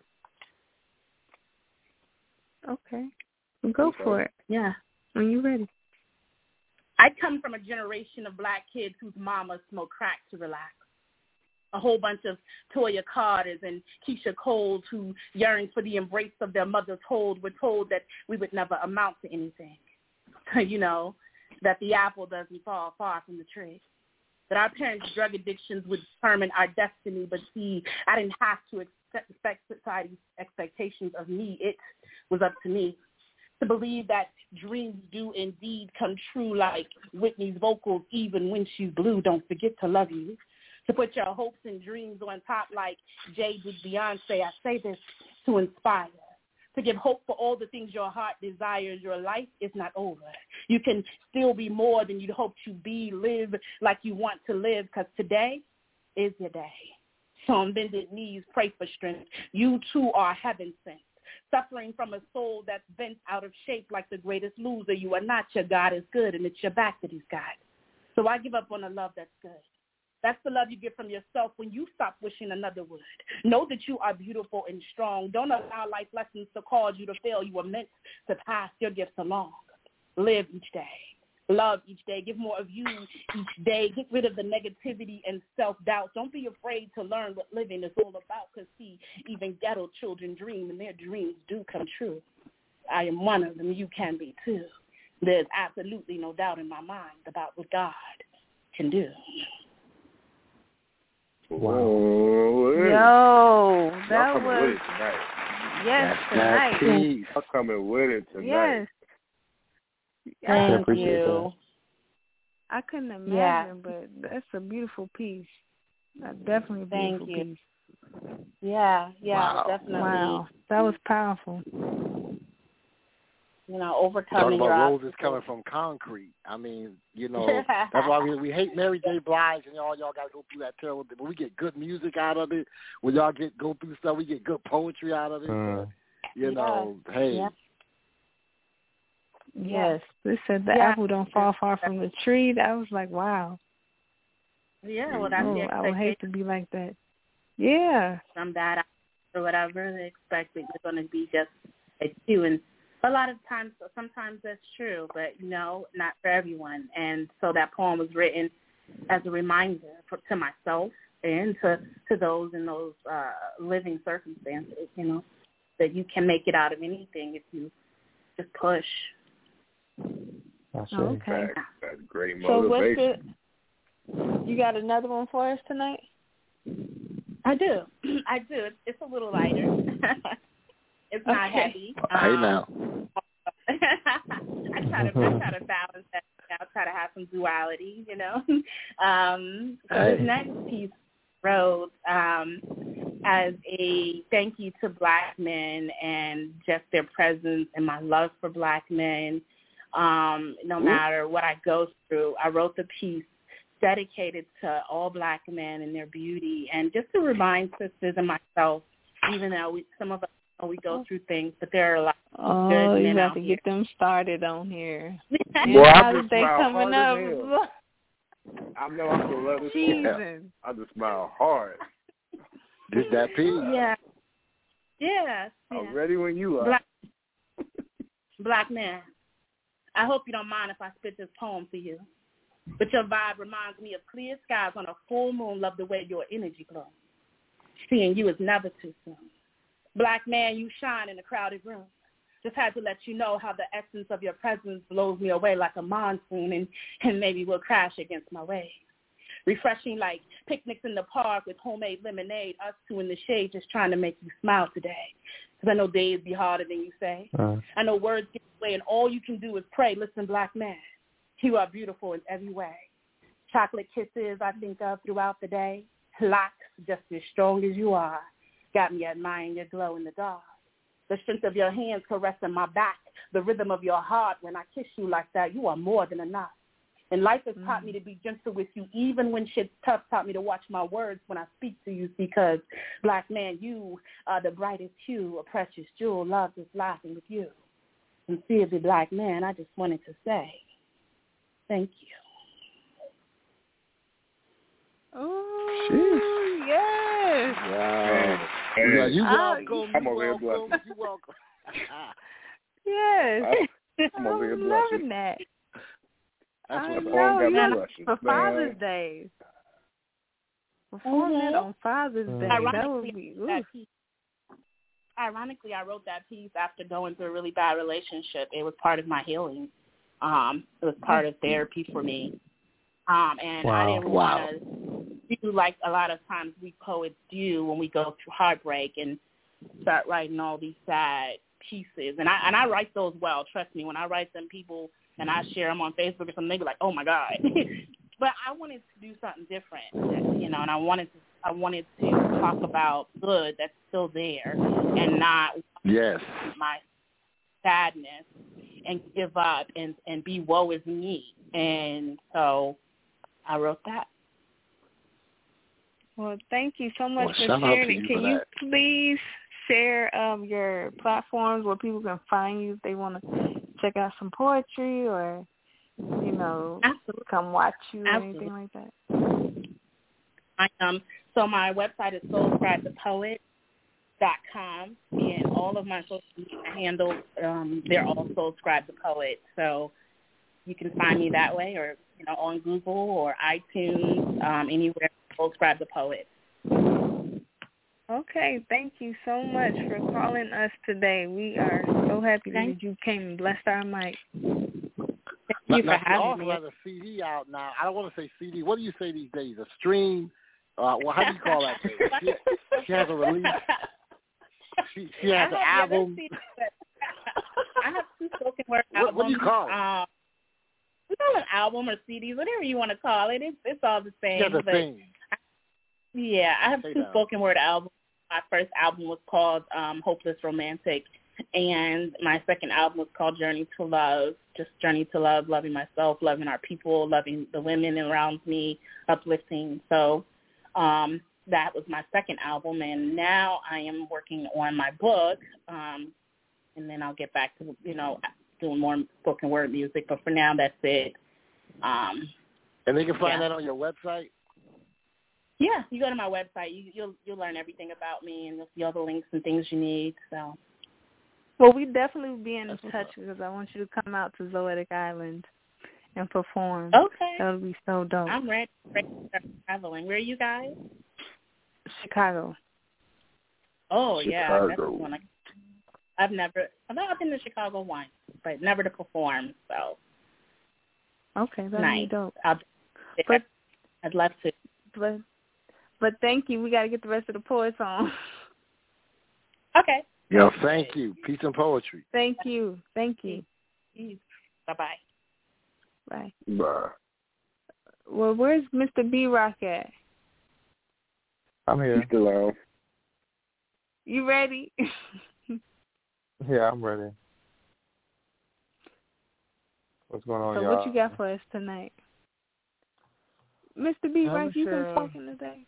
Okay, go for it yeah. when you're ready. I come from a generation of black kids whose mamas smoke crack to relax. A whole bunch of Toya Carters and Keyshia Coles who yearn for the embrace of their mother's hold were told that we would never amount to anything. you know, that the apple doesn't fall far from the tree. That our parents' drug addictions would determine our destiny, but see, I didn't have to expect society's expectations of me. It was up to me to believe that dreams do indeed come true like Whitney's vocals even when she's blue. Don't forget to love you. To put your hopes and dreams on top like Jay did Beyonce. I say this to inspire. To give hope for all the things your heart desires. Your life is not over. You can still be more than you'd hoped to be. Live like you want to live because today is your day. So on bended knees, pray for strength. You too are heaven sent suffering from a soul that's bent out of shape like the greatest loser. You are not. Your God is good, and it's your back that he's got. So I give up on a love that's good. That's the love you get from yourself when you stop wishing another would. Know that you are beautiful and strong. Don't allow life lessons to cause you to fail. You are meant to pass your gifts along. Live each day. Love each day. Give more of you each day. Get rid of the negativity and self-doubt. Don't be afraid to learn what living is all about because, see, even ghetto children dream and their dreams do come true. I am one of them. You can be too. There's absolutely no doubt in my mind about what God can do. Wow. Yo, that was tonight. yes That's tonight. piece. Y'all coming with it tonight. Yes. I Thank appreciate you. I couldn't imagine, Yeah. but that's a beautiful piece. Uh, definitely a Thank beautiful you. piece. Yeah, yeah, Wow. definitely. Wow, that was powerful. You know, Talking overcoming your about roses obstacles. coming from concrete. I mean, you know, that's why we we hate Mary J. Blige and all y'all got to go through that terrible. thing. But we get good music out of it. When y'all get go through stuff, we get good poetry out of it. Uh, you know, hey, Yeah. Yes, they said the Yeah. apple don't fall far from the tree. I was like, wow. Yeah, well, that's oh, the I would hate to be like that. Yeah. Some bad or whatever. They expect that you're going to be just like you. And a lot of times, sometimes that's true, but you know, not for everyone. And so that poem was written as a reminder for, to myself and to to those in those uh, living circumstances. You know, that you can make it out of anything if you just push. I. Okay. That's, that's great So what's the? You got another one for us tonight? I do. I do. It's, it's a little lighter. it's not Okay. heavy. hey Um, now, I try to I try to balance that. I try to have some duality, you know. Um, so Hey. this next piece wrote um, as a thank you to Black men and just their presence and my love for Black men. Um, no matter what I go through, I wrote the piece dedicated to all Black men and their beauty, and just to remind sisters and myself, even though we, some of us know we go through things, but there are a lot Oh, Good you men have out to here. get them started on here. Boy, I just holiday coming up. I know I'm gonna love this one. I just smile hard. this that piece. Yeah. Yes. I'm yes. ready when you are. Black, black man. I hope you don't mind if I spit this poem for you. But your vibe reminds me of clear skies on a full moon. Love the way your energy glows. Seeing you is never too soon. Black man, you shine in a crowded room. Just had to let you know how the essence of your presence blows me away like a monsoon and, and maybe will crash against my waves. Refreshing like picnics in the park with homemade lemonade, us two in the shade just trying to make you smile today. Because I know days be harder than you say. Uh, I know words get away and all you can do is pray. Listen, black man, you are beautiful in every way. Chocolate kisses I think of throughout the day. Locks just as strong as you are. Got me admiring your glow in the dark. The strength of your hands caressing my back. The rhythm of your heart when I kiss you like that. You are more than enough. And life has taught me mm. to be gentle with you even when shit's tough. Taught me to watch my words when I speak to you because, black man, you are the brightest hue, a precious jewel. Love is laughing with you. Sincerely, black man, I just wanted to say thank you. Oh, yes. Wow. Man, Yeah, you Oh, welcome. I'm you over here welcome. You welcome. Yes. Ah, I'm over here I'm loving that. That's I what's the know. poem got You me got blushing, for man. Father's Day. Perform that Mhm. on Father's. Day. That would Ironically, be that oof. ironically, I wrote that piece after going through a really bad relationship. It was part of my healing. Um, it was part of therapy for me. Um, and I didn't Wow. want to do like a lot of times we poets do when we go through heartbreak and start writing all these sad pieces. And I and I write those well. Trust me, when I write them, people and I share them on Facebook or something, they be like, "Oh my god." but I wanted to do something different, you know, and I wanted to I wanted to talk about good that's still there and not Yes. my sadness and give up and and be woe is me. And so I wrote that. Well, thank you so much Well, for shout out to sharing it. you Can you that. please share um your platforms where people can find you if they want to check out some poetry or you know Absolutely. come watch you or Absolutely. anything like that? I, um, so my website is soulscribethepoet.com, and all of my social media handles, um, they're all Soulscribe the Poet. So you can find me that way, or you know, on Google or iTunes, um, anywhere. Soulscribe the Poet. Okay, thank you so much for calling us today. We are so happy that you came and blessed our mic. Thank you now, for she having also me. has a CD out now. I don't want to say CD. What do you say these days? A stream? Uh, well, how do you call that? Thing? She, she has a release. She, she has an I have- yeah, album. let's see. I have two spoken word What- albums. what do you call it? Um, we call it an album or CDs, whatever you want to call it. It's it's all the same. She has a but thing. Yeah, I have two that. spoken word albums. My first album was called um, Hopeless Romantic, and my second album was called Journey to Love. Just Journey to Love, loving myself, loving our people, loving the women around me, uplifting. So um, that was my second album, and now I am working on my book, um, and then I'll get back to you know doing more spoken word music. But for now, that's it. Um, And they can find Yeah. that on your website. Yeah, you go to my website. You, you'll you'll learn everything about me, and you'll see all the links and things you need. So Well, we definitely will be in touch because I want you to come out to Zoetic Island and perform. okay, That'll be so dope. I'm ready, ready to start traveling. Where are you guys? Chicago. Oh yeah, that's Chicago. one. I, I've never. I've I've been to Chicago once, but never to perform. So Okay, that'll be dope. I'll, But I'd love to. but but thank you. We got to get the rest of the poets on. Okay. Yo, thank you. Peace and poetry. Thank you. Thank you. Bye bye. Bye. Bye. Well, where's Mr. B Rock at? I'm here. He's still on. You ready? Yeah, I'm ready. What's going on, so y'all? So what you got for us tonight? Mr. B I'm Rock, you been sure. talking today?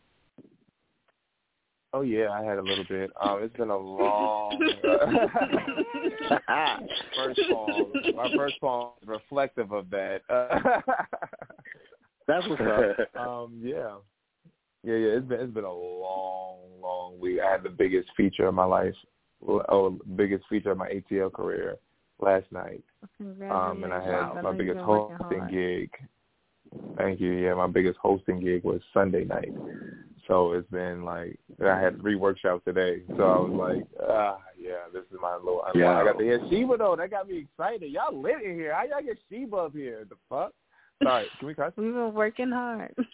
Oh yeah, I had a little bit. Um, it's been a long. first poem. My first poem is reflective of that. That's what's up. um, yeah, yeah, yeah. It's been it's been a long, long week. I had the biggest feature of my life. Oh, biggest feature of my ATL career last night. Um, and I had Congratulations. my biggest hosting gig. Thank you. Yeah, my biggest hosting gig was Sunday night. So it's been like I had three workshops today. So I was like, ah, yeah, this is my little. Yeah. I got to hear Sheba though. That got me excited. Y'all lit in here. How y'all get Sheba up here? The fuck? Sorry, can we cuss? We've been working hard.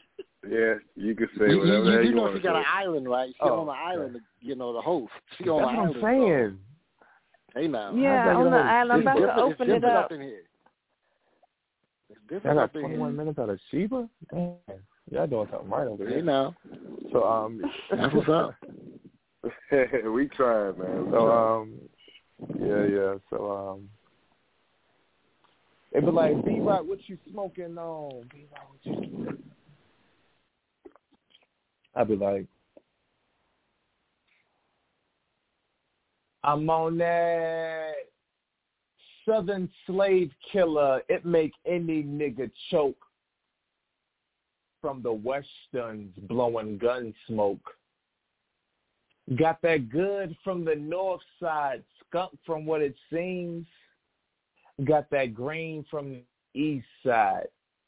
Yeah, you can say whatever. You, you, whatever the you hell do you know she got say. an island, right? She Oh, on the okay. island, you know, the host. She That's on the what I'm island. so- saying. Hey now. Yeah, How's that on the gonna- island. I'm about to different- it's open it different up. in here. It's Y'all got 21 minutes out of Sheba. Man, y'all doing something right over here. now. So um, That's what's up. we trying, man. We So um, yeah, yeah. So um, it be like, B Rock, what you smoking on? B Rock, what you smoking? I'd be like, I'm on that Southern slave killer. It make any nigga choke. From the westerns blowing gun smoke. Got that good from the north side, skunk from what it seems. Got that green from the east side.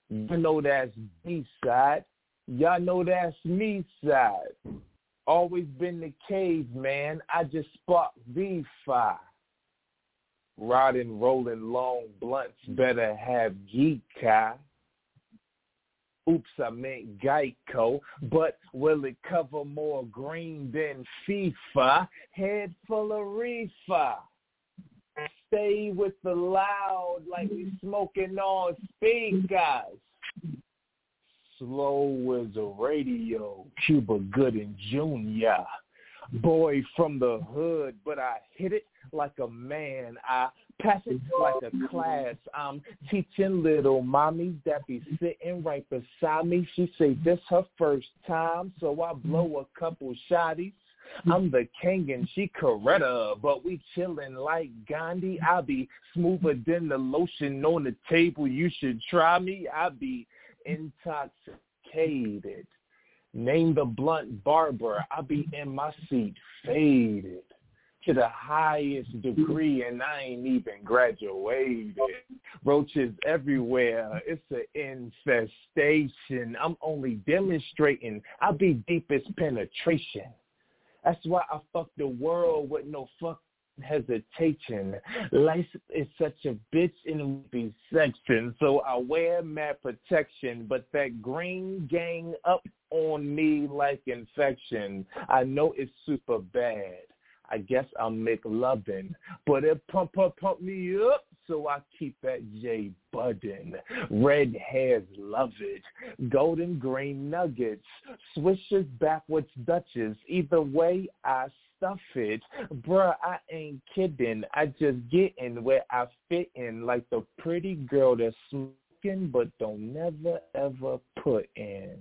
You know that's B side. Y'all know that's me side. Always been the caveman. I just sparked V5. Riding, rolling long blunts, better have geek eye. Oops, I meant Geico, but will it cover more green than FIFA? Head full of reefer. Stay with the loud like we smoking on speakers. Slow as a radio, Cuba Gooding Jr. Boy from the hood, but I hit it like a man. I pass it like a class. I'm teaching little mommy that be sitting right beside me. She say this her first time, so I blow a couple shotties. I'm the king and she Coretta, but we chillin' like Gandhi. I be smoother than the lotion on the table. You should try me. I be intoxicated. Name the blunt barber. I be in my seat faded. To the highest degree and I ain't even graduated. Roaches everywhere. It's an infestation. I'm only demonstrating. I be deepest penetration. That's why I fuck the world with no fuck hesitation. Life is such a bitch in the section, so I wear mad protection, but that green gang up on me like infection. I know it's super bad. I guess I'll make lovin', but it pump pump pump me up, so I keep that J budding. Red hairs love it. Golden green nuggets. Swishers backwards Dutches. Either way, I stuff it. Bruh, I ain't kidding. I just get in where I fit in like the pretty girl that's smoking but don't never ever put in.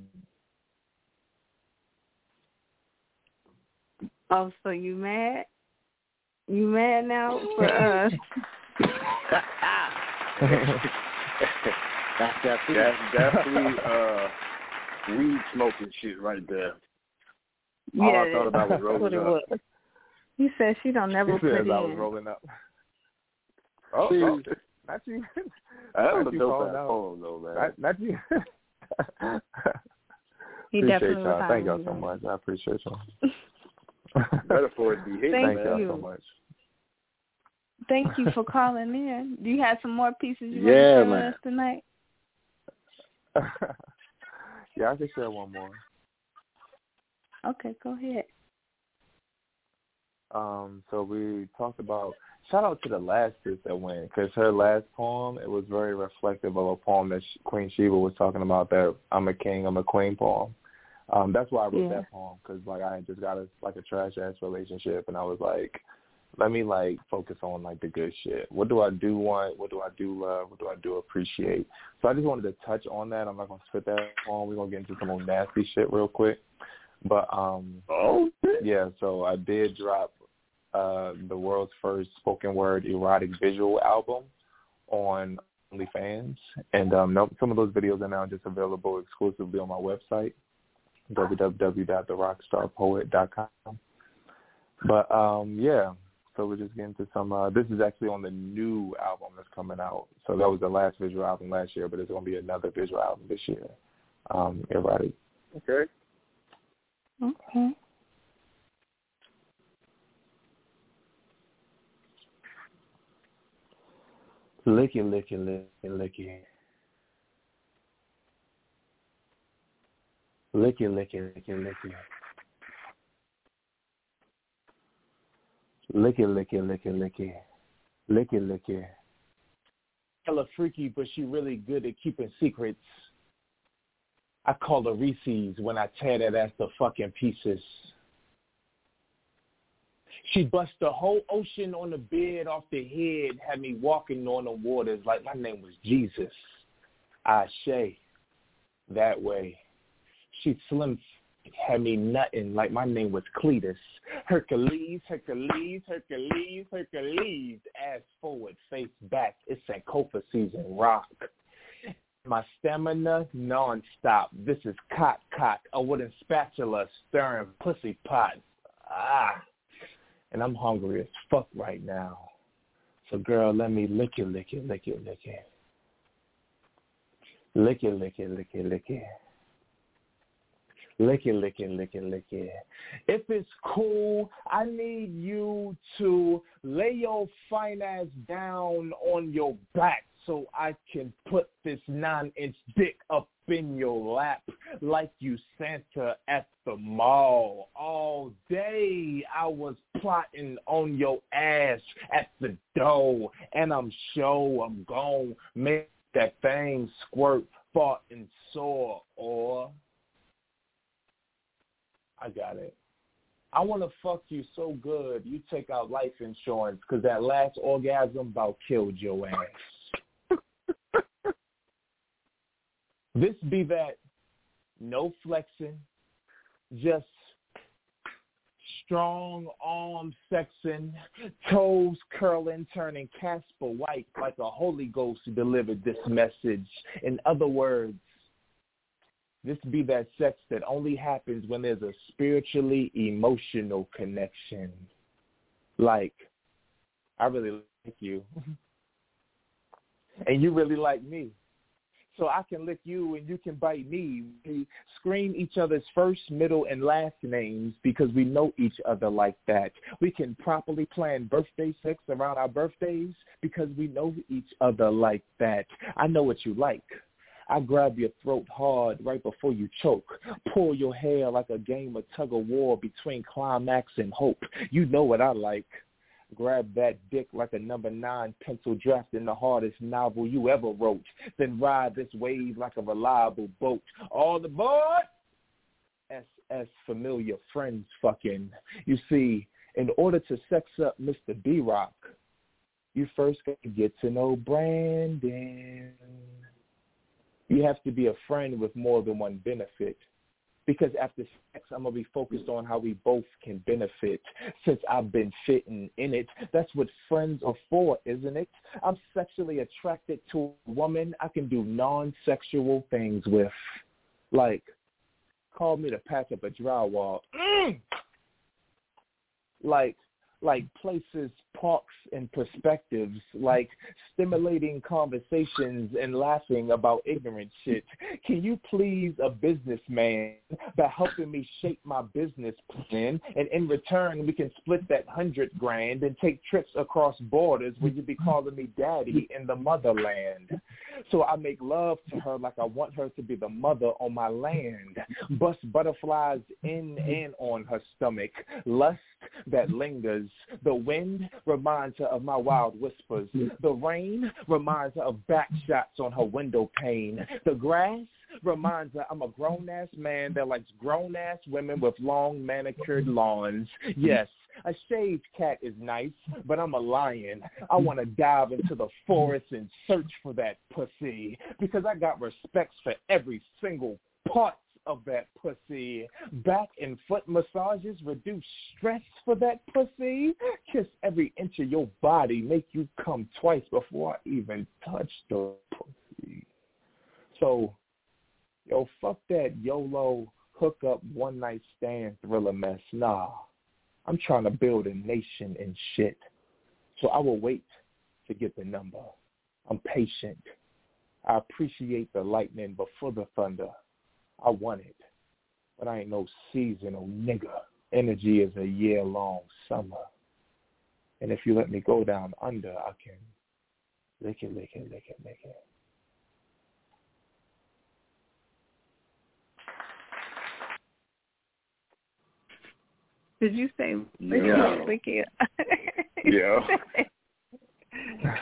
Oh, so you mad? You mad now for us? That's that That's definitely uh, weed smoking shit right there. All yeah, I thought about was that's rolling what it up. was. He said she don't never He put said in. I was rolling up. Oh, See, oh, not you. That was Not a you dope ass out. poem though, man. Not, not you. He appreciate definitely was y'all. Thank y'all so much. I appreciate y'all. Metaphors be hitting, Thank man. y'all so much. Thank you for calling in. Do you have some more pieces you want to share man. with us tonight? yeah, I can share one more. Okay, go ahead. Um, so we talked about shout out to the last sis that went because her last poem it was very reflective of a poem that Sh- Queen Sheba was talking about that I'm a king, I'm a queen poem. Um, that's why I wrote Yeah. that poem because like I just got a like a trash ass relationship and I was like, let me like focus on like the good shit. What do I do want? What do I do love? What do I do appreciate? So I just wanted to touch on that. I'm not gonna spit that on. We're gonna get into some more nasty shit real quick. But um Oh, yeah, so I did drop uh the world's first spoken word erotic visual album on OnlyFans, and um no, some of those videos are now just available exclusively on my website www.therockstarpoet.com. But um yeah, so we're just getting to some. uh This is actually on the new album that's coming out. So that was the last visual album last year, but it's going to be another visual album this year. Um, erotic okay. Okay. Licky, licky, licky, licky. Licky, licky, licky, licky. Licky, licky, licky, licky. Licky, licky. Hella freaky, but she really good at keeping secrets. I call her Reese's when I tear that ass to fucking pieces. She bust the whole ocean on the bed off the head, had me walking on the waters like my name was Jesus. I say that way. She slim had me nutting like my name was Cletus. Hercules, Hercules, Hercules, Hercules. Ass forward, face back. It's Sankofa season. Rock. My stamina nonstop. This is cock cock. A wooden spatula stirring pussy pots. Ah. And I'm hungry as fuck right now. So girl, let me lick it, lick it, lick it, lick it. Lick it, lick it, lick it, lick it. Lick it, lick it, lick it, lick it. If it's cool, I need you to lay your ass down on your back so I can put this nine-inch dick up in your lap like you Santa at the mall. All day I was plotting on your ass at the door, and I'm sure I'm gon' make that thing squirt, fart, and sore, or I got it. I want to fuck you so good you take out life insurance because that last orgasm about killed your ass. this be that no flexing, just strong arm sexing, toes curling, turning Casper White like a Holy Ghost delivered this message. In other words, this be that sex that only happens when there's a spiritually emotional connection. Like, I really like you. and you really like me. So I can lick you and you can bite me. We scream each other's first, middle, and last names because we know each other like that. We can properly plan birthday sex around our birthdays because we know each other like that. I know what you like. I grab your throat hard right before you choke. Pull your hair like a game of tug of war between climax and hope. You know what I like. Grab that dick like a number nine pencil drafting the hardest novel you ever wrote. Then ride this wave like a reliable boat. All aboard! SS familiar friends fucking. You see, in order to sex up Mr. B-Rock, you first got to get to know Brandon. You have to be a friend with more than one benefit. Because after sex, I'm going to be focused on how we both can benefit. Since I've been fitting in it, that's what friends are for, isn't it? I'm sexually attracted to a woman I can do non-sexual things with. Like, call me to patch up a drywall. Mm! Like, like places, parks, and perspectives, like stimulating conversations and laughing about ignorant shit. Can you please a businessman by helping me shape my business plan, and in return we can split that hundred grand and take trips across borders where you be calling me daddy in the motherland. So I make love to her like I want her to be the mother on my land. Bust butterflies in and on her stomach. Lust that lingers. The wind reminds her of my wild whispers. The rain reminds her of back shots on her window pane. The grass reminds her I'm a grown ass man that likes grown ass women with long manicured lawns. Yes, a shaved cat is nice, but I'm a lion. I want to dive into the forest and search for that pussy because I got respects for every single part of that pussy. Back and foot massages reduce stress for that pussy. Kiss every inch of your body, make you come twice before I even touch the pussy. So, yo, fuck that YOLO hook up one night stand thriller mess. Nah. I'm trying to build a nation and shit. So I will wait to get the number. I'm patient. I appreciate the lightning before the thunder. I want it. But I ain't no seasonal nigga. Energy is a year-long summer. And if you let me go down under, I can lick it, lick it, lick it, lick it. Did you say lick Yeah. lick it? Yeah.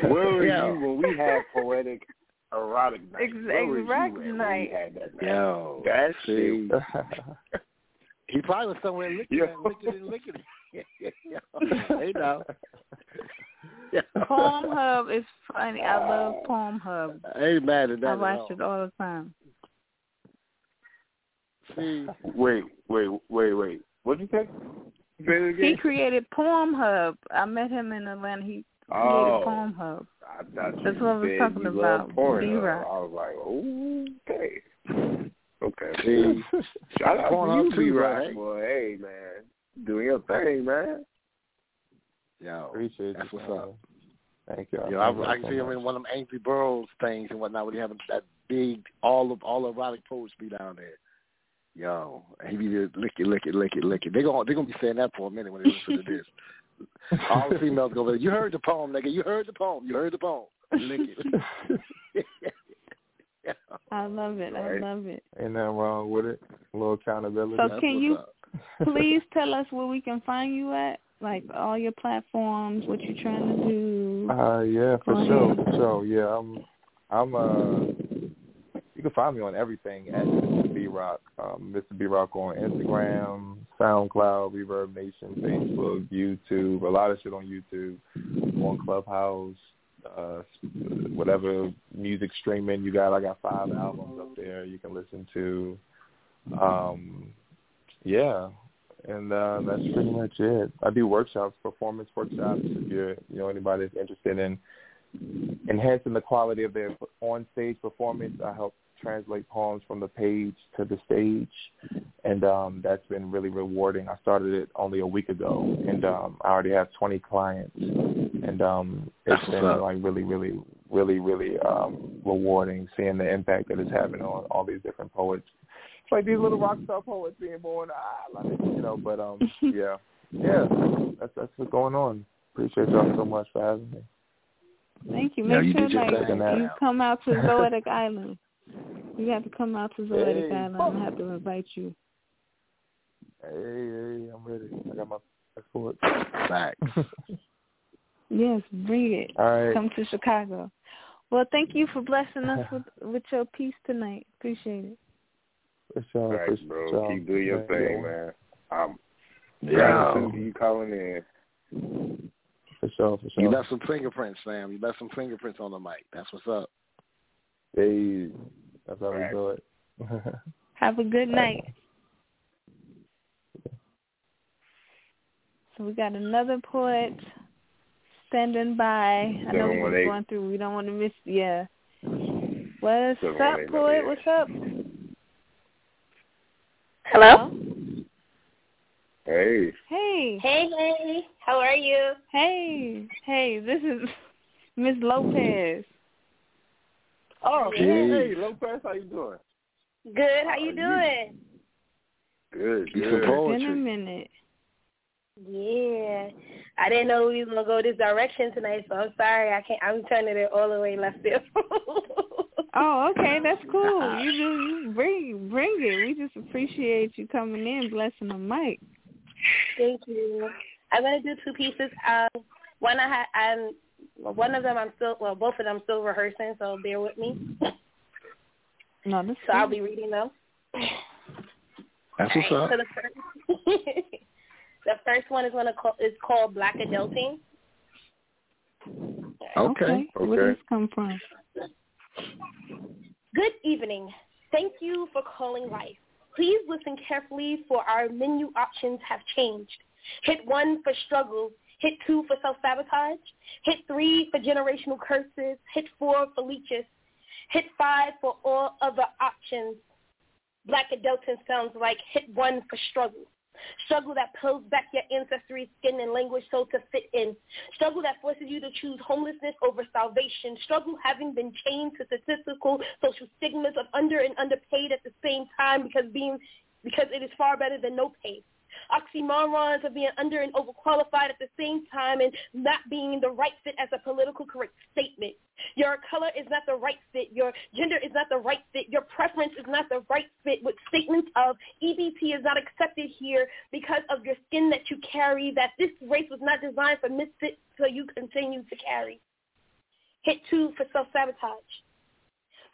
Where were Yeah. you when we had poetic erotic night? Ex- Where was you erotic night. We had night? Yo, that see, shit. he probably was somewhere licking Yo. it, licking it, licking hey now. Palm Hub is funny. I love Palm Hub. I ain't mad at that. I watch it all the time. See, Wait, wait, wait, wait. What'd you say? Say He created Palm Hub. I met him in Atlanta. He created Oh. Palm Hub. I thought you That's what I was talking you about, love porn. D-Rock. I was like, okay, okay. see, Shout out Pornhub to you, B-Rock, right? boy. Hey, man, doing your thing, man. yo, Appreciate that's you. what's man. up. Thank you. Yo, I, thank I can so see him in one of them Angry Burroughs things and whatnot, where he having that big, all of all erotic poetry down there. Yo, he be just lick it, lick it, lick it, lick it. They gonna they gonna be saying that for a minute when they listen to this. All the females go, there. you heard the poem, nigga. You heard the poem. You heard the poem. Lick it. I love it. I love it. Ain't nothing wrong with it. A little accountability. So That's can you up. please tell us where we can find you at? Like all your platforms, what you're trying to do. Uh, yeah, for Go sure, ahead. for sure. Yeah, I'm, I'm. Uh, you can find me on everything at Mr. B Rock. Um, Mr. B Rock on Instagram, SoundCloud, Reverb Nation, Facebook, YouTube. A lot of shit on YouTube, on Clubhouse, uh, whatever music streaming you got. I got five albums up there you can listen to. Um, yeah, and uh, that's pretty much it. I do workshops, performance workshops. If you're, you know, anybody's interested in enhancing the quality of their on-stage performance, I help translate poems from the page to the stage, and um, that's been really rewarding. I started it only a week ago, and um, I already have 20 clients, and um, it's That's been like really, really, really, really um, rewarding seeing the impact that it's having on all these different poets. It's like these little rock star poets being born. Ah, I love it, you know. But um, yeah, yeah, that's that's what's going on. Appreciate y'all so much for having me. Thank you. No, Make you sure like thing. you come out to Zoetic Island. You have to come out to Zoetic Hey, Island. I have to invite you. Hey, hey, I'm ready. I got my passport. Facts. Yes, bring it. All right. Come to Chicago. Well, thank you for blessing us with with your peace tonight. Appreciate it. For sure. Thanks, for bro. sure. Keep doing your thing, yeah. man. I'm Yeah. gratitude to you calling in. For sure, for sure. You left some fingerprints, Sam. You left some fingerprints on the mic. That's what's up. Hey, that's how Right. we do it. Have a good night. So we got another poet standing by. I know we're going through. We don't want to miss. Yeah. What's up, poet? What's up? Hello? Hey. Hey. Hey, hey. How are you? Hey. Hey. This is Miss Lopez. Oh, Yeah. hey, Lopez, how you doing? Good. How you you- doing? Good, You some good. It's been a minute. Yeah. I didn't know we was gonna go this direction tonight, so I'm sorry. I can't. I'm turning it all the way left field. Oh, okay, that's cool. You do you bring bring it. We just appreciate you coming in, blessing the mic. Thank you. I'm gonna do two pieces. Um, one I had. I'm well, one of them. I'm still. Well, both of them still rehearsing, so bear with me. No, that's So I'll be reading them. That's what's Alright, up. So the first, the first one is gonna call is called Black Adulting. Okay. Where does Okay. this come from? Good evening. Thank you for calling life. Please listen carefully for our menu options have changed. Hit one for struggle. Hit two for self-sabotage. Hit three for generational curses. Hit four for leeches. Hit five for all other options. Black adulting sounds like hit one for struggle. Struggle that pulls back your ancestry, skin, and language so to fit in. Struggle that forces you to choose homelessness over salvation. Struggle having been chained to statistical social stigmas of under and underpaid at the same time because being because it is far better than no pay. Oxymorons of being under and overqualified at the same time and not being the right fit as a political correct statement. Your color is not the right fit. Your gender is not the right fit. Your preference is not the right fit with statements of EBT is not accepted here because of your skin that you carry, that this race was not designed for misfits so you continue to carry. Hit two for self-sabotage.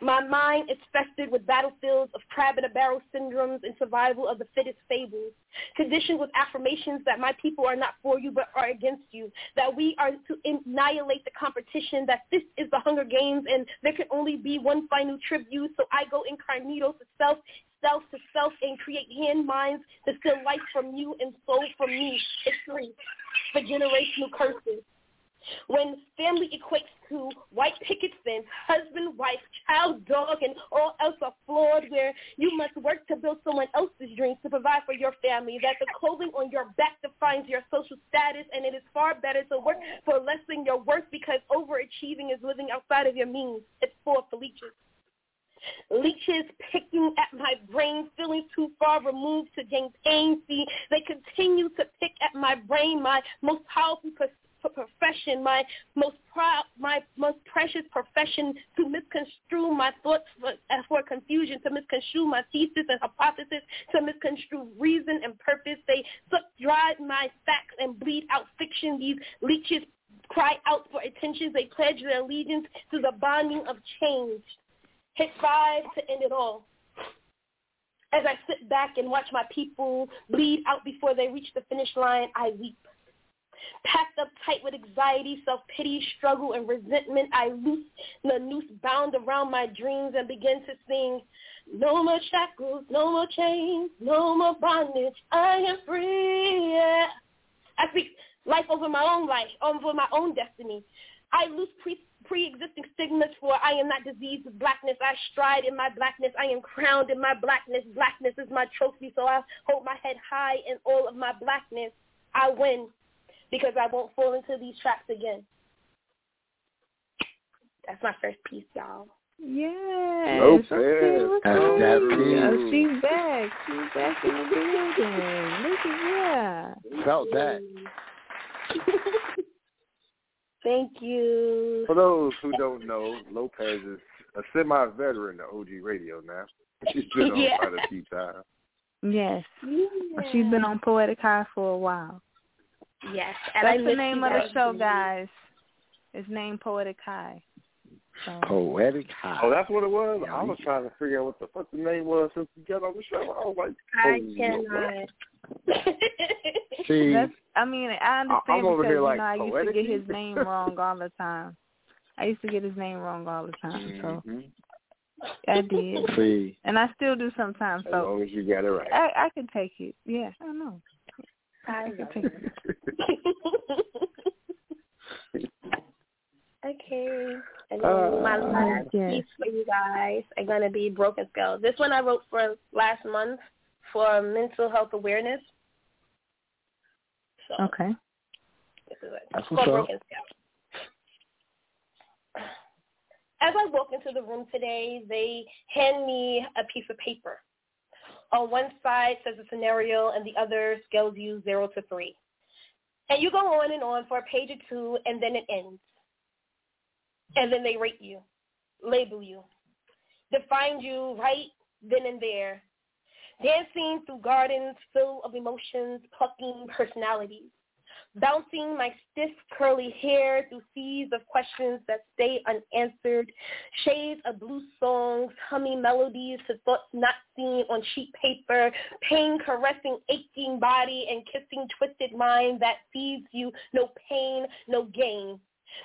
My mind is festered with battlefields of crab in a barrel syndromes and survival of the fittest fables, conditioned with affirmations that my people are not for you but are against you, that we are to annihilate the competition, that this is the Hunger Games and there can only be one final tribute, so I go incognito to self, self to self and create hand minds to steal life from you and soul from me. It's three for generational curses. When family equates to white picket fence, husband, wife, child, dog, and all else are flawed where you must work to build someone else's dreams to provide for your family, that the clothing on your back defines your social status, and it is far better to work for less than your worth because overachieving is living outside of your means. It's for leeches. Leeches picking at my brain, feeling too far removed to gain pain. See, they continue to pick at my brain, my most powerful pers- profession, my most proud, my most precious profession, to misconstrue my thoughts for, for confusion, to misconstrue my thesis and hypothesis, to misconstrue reason and purpose. They suck dry my facts and bleed out fiction. These leeches cry out for attention. They pledge their allegiance to the bonding of change. Hit five to end it all. As I sit back and watch my people bleed out before they reach the finish line, I weep. Packed up tight with anxiety, self-pity, struggle, and resentment, I loose the noose bound around my dreams and begin to sing, no more shackles, no more chains, no more bondage, I am free. Yeah. I speak life over my own life, over my own destiny. I loose pre- pre-existing stigmas for I am not diseased with blackness. I stride in my blackness. I am crowned in my blackness. Blackness is my trophy, so I hold my head high in all of my blackness. I win because I won't fall into these traps again. That's my first piece, y'all. Yes. Lopez. Okay, what's That's that Yeah, piece. she's back. She's back in the building. Look at yeah. Felt that. Thank you. For those who don't know, Lopez is a semi-veteran of OG Radio now. She's been on Yeah. quite a few times. Yes. She's been on Poetic High for a while. Yes, and I That's the name of the show, guys. It's named Poetic High. So, Poetic high. Oh, that's what it was? I was trying to figure out what the fuck the name was since we got on the show. I was like, I cannot. See, that's, I mean, I understand I'm over because here you know I used to get his name wrong all the time. I used to get his name wrong all the time, so Mhm. I did, see, and I still do sometimes. So as long as you got it right. I I can take it. Yeah, I know. I I know. can take it. okay. And then Uh, my last yes. piece for you guys are going to be Broken Skull. This one I wrote for last month for mental health awareness. So Okay. this is it. That's It's called up. Broken Skull. As I walk into the room today, they hand me a piece of paper. On one side says a scenario, and the other scales you zero to three. And you go on and on for a page or two, and then it ends. And then they rate you, label you, define you right then and there, dancing through gardens full of emotions, plucking personalities, bouncing my stiff curly hair through seas of questions that stay unanswered, shades of blue songs, humming melodies to thoughts not seen on sheet paper, pain caressing aching body and kissing twisted mind that feeds you no pain, no gain,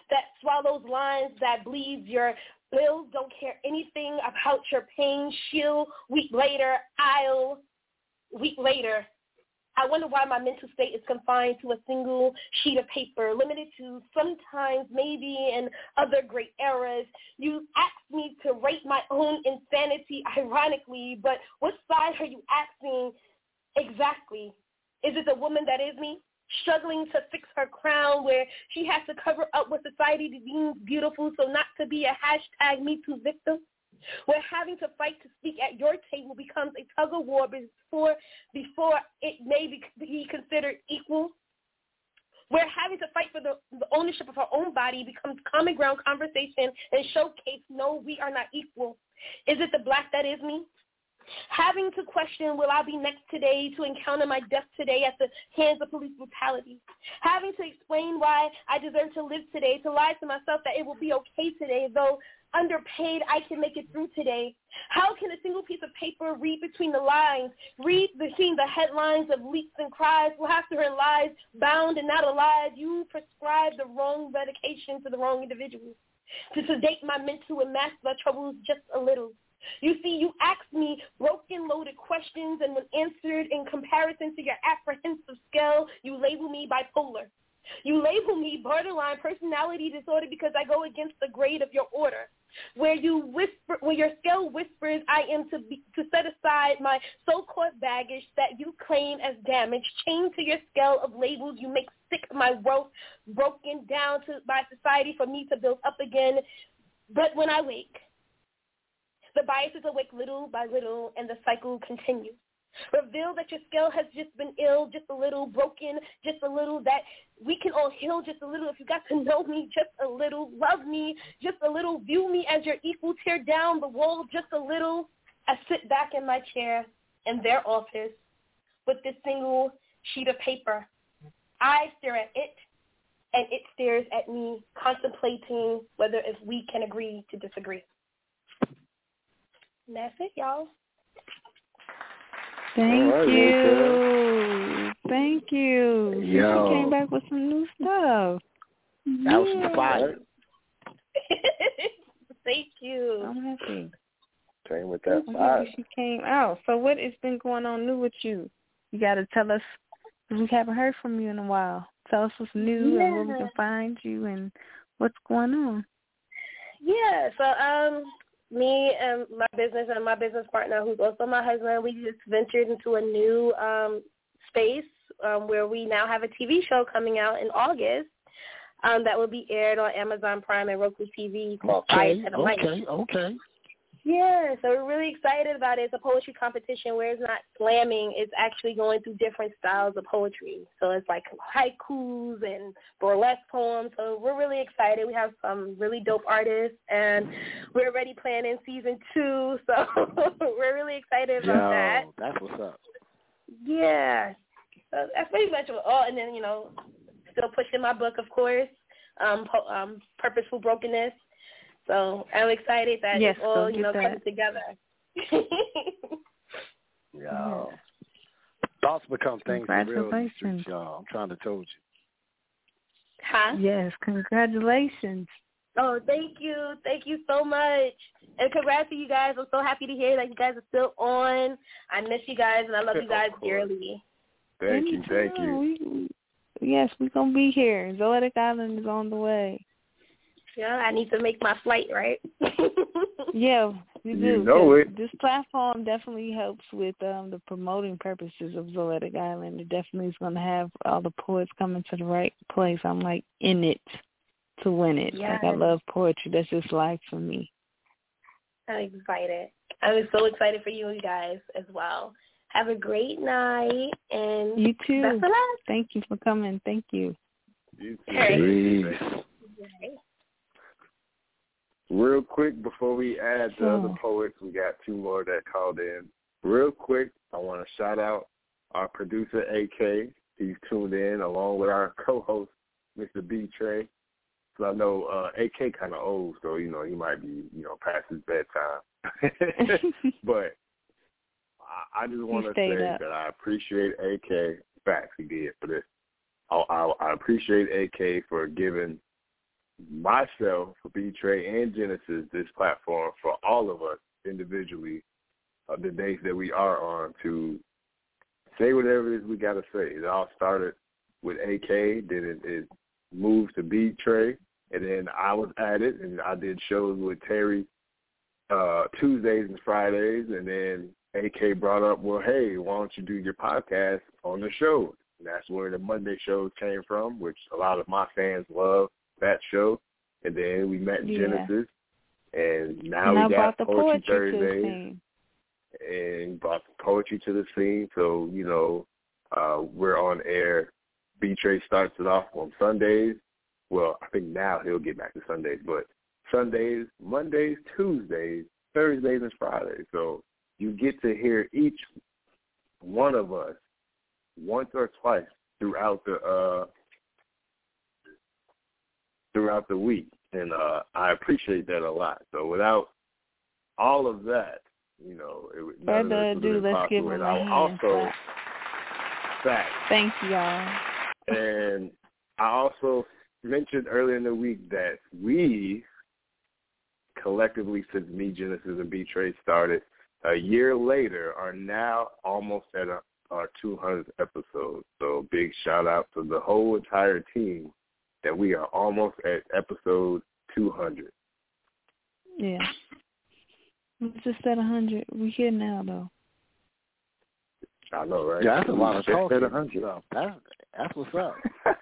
that swallows lines that bleeds your bills, don't care anything about your pain, she'll week later, I'll week later. I wonder why my mental state is confined to a single sheet of paper, limited to sometimes, maybe, in other great eras. You asked me to rate my own insanity, ironically, but what side are you asking exactly? Is it the woman that is me? Struggling to fix her crown where she has to cover up what society deems beautiful so not to be a hashtag Me Too victim? Where having to fight to speak at your table becomes a tug of war before before it may be, considered equal, where having to fight for the, the ownership of our own body becomes common ground conversation and showcase, no, we are not equal. Is it the black that is me? Having to question, will I be next today to encounter my death today at the hands of police brutality? Having to explain why I deserve to live today, to lie to myself that it will be okay today, though underpaid, I can make it through today. How can a single piece of paper read between the lines, read between the headlines of leaks and cries, laughter and lies, bound and not alive? You prescribe the wrong medication to the wrong individuals to sedate my mental and mask my troubles just a little. You see, you asked me broken, loaded questions, and when answered in comparison to your apprehensive scale, you label me bipolar. You label me borderline personality disorder because I go against the grade of your order. Where you whisper, where your scale whispers, I am to be, to set aside my so-called baggage that you claim as damage, chained to your scale of labels. You make sick my wealth, broken down to by society for me to build up again. But when I wake, the biases awake little by little, and the cycle continues. Reveal that your scale has just been ill, just a little broken, just a little, that we can all heal just a little if you got to know me just a little, love me just a little, view me as your equal, tear down the wall just a little. I sit back in my chair in their office with this single sheet of paper. I stare at it, and it stares at me, contemplating whether if we can agree to disagree. And that's it, y'all. Thank All right, you. Thank you. Yo. She came back with some new stuff. that was some fire. Thank you. I'm happy. Came with that I'm fire. happy she came out. So what has been going on new with you? You got to tell us 'cause we haven't heard from you in a while. Tell us what's new and where we can find you and what's going on. Yeah, so um, me and my business and my business partner, who's also my husband, we just ventured into a new um, space um, where we now have a TV show coming out in August um, that will be aired on Amazon Prime and Roku TV called Okay, Fire to the Light. okay, okay. Yeah, so we're really excited about it. It's a poetry competition where it's not slamming. It's actually going through different styles of poetry. So it's like haikus and burlesque poems. So we're really excited. We have some really dope artists, and we're already planning season two. So we're really excited about Yo, that. that's what's up. Yeah, so that's pretty much. Oh, and then you know, still pushing my book, of course. Um, po- um, purposeful brokenness. So I'm excited that Yes, it's all go you know that. coming together. Yo. Thoughts become things for real in the Congratulations. streets, y'all. I'm trying to told you. huh? Yes, congratulations. Oh, thank you, thank you so much, and congrats to you guys. I'm so happy to hear that you guys are still on. I miss you guys, and I love you guys dearly. Thank you, thank you. We, yes, we're going to be here. Zoetic Island is on the way. Yeah, I need to make my flight right. Yeah, we do. You know 'cause it. This platform definitely helps with um the promoting purposes of Zoetic Island. It definitely is going to have all the poets coming to the right place. I'm like in it to win it. Like I love poetry. That's just life for me. I'm excited. I'm so excited for you guys as well. Have a great night, and You too. best of luck. Thank you for coming. Thank you. You too. Hey. Real quick before we add the other poets, we got two more that called in. Real quick, I want to shout out our producer AK. He's tuned in along with our co-host Mr. B Trey. So I know uh, AK kind of old, so you know he might be you know past his bedtime. but I, I just want to say up. that I appreciate AK. Facts he did for this. I, I, I appreciate AK for giving myself, for B Trey and Genesis this platform for all of us individually, uh, the days that we are on to say whatever it is we got to say. It all started with AK, then it, it moved to B Trey, and then I was at it, and I did shows with Terry uh, Tuesdays and Fridays, and then AK brought up, well, hey, why don't you do your podcast on the show? And that's where the Monday shows came from, which a lot of my fans love that show. And then we met Yeah. Genesis, and now and we got Poetry poetry to the Thursdays scene. and brought the poetry to the scene. So, you know, uh, we're on air. B Trey starts it off on Sundays. Well, I think now he'll get back to Sundays, but Sundays, Mondays, Tuesdays, Thursdays, and Fridays. So you get to hear each one of us once or twice throughout the uh throughout the week. And uh I appreciate that a lot. So without all of that, you know, it would none of this would have been let's give possible. And a I also fact Thank you, y'all. and I also mentioned earlier in the week that we collectively, since me, Genesis, and B Trey started, a year later, are now almost at a, our 200th episode. So big shout out to the whole entire team that we are almost at episode 200. Yeah. We're just at a hundred. We're here now though. I know, right? Yeah, that's a lot of Just talking. at 100. So that's that's what's up.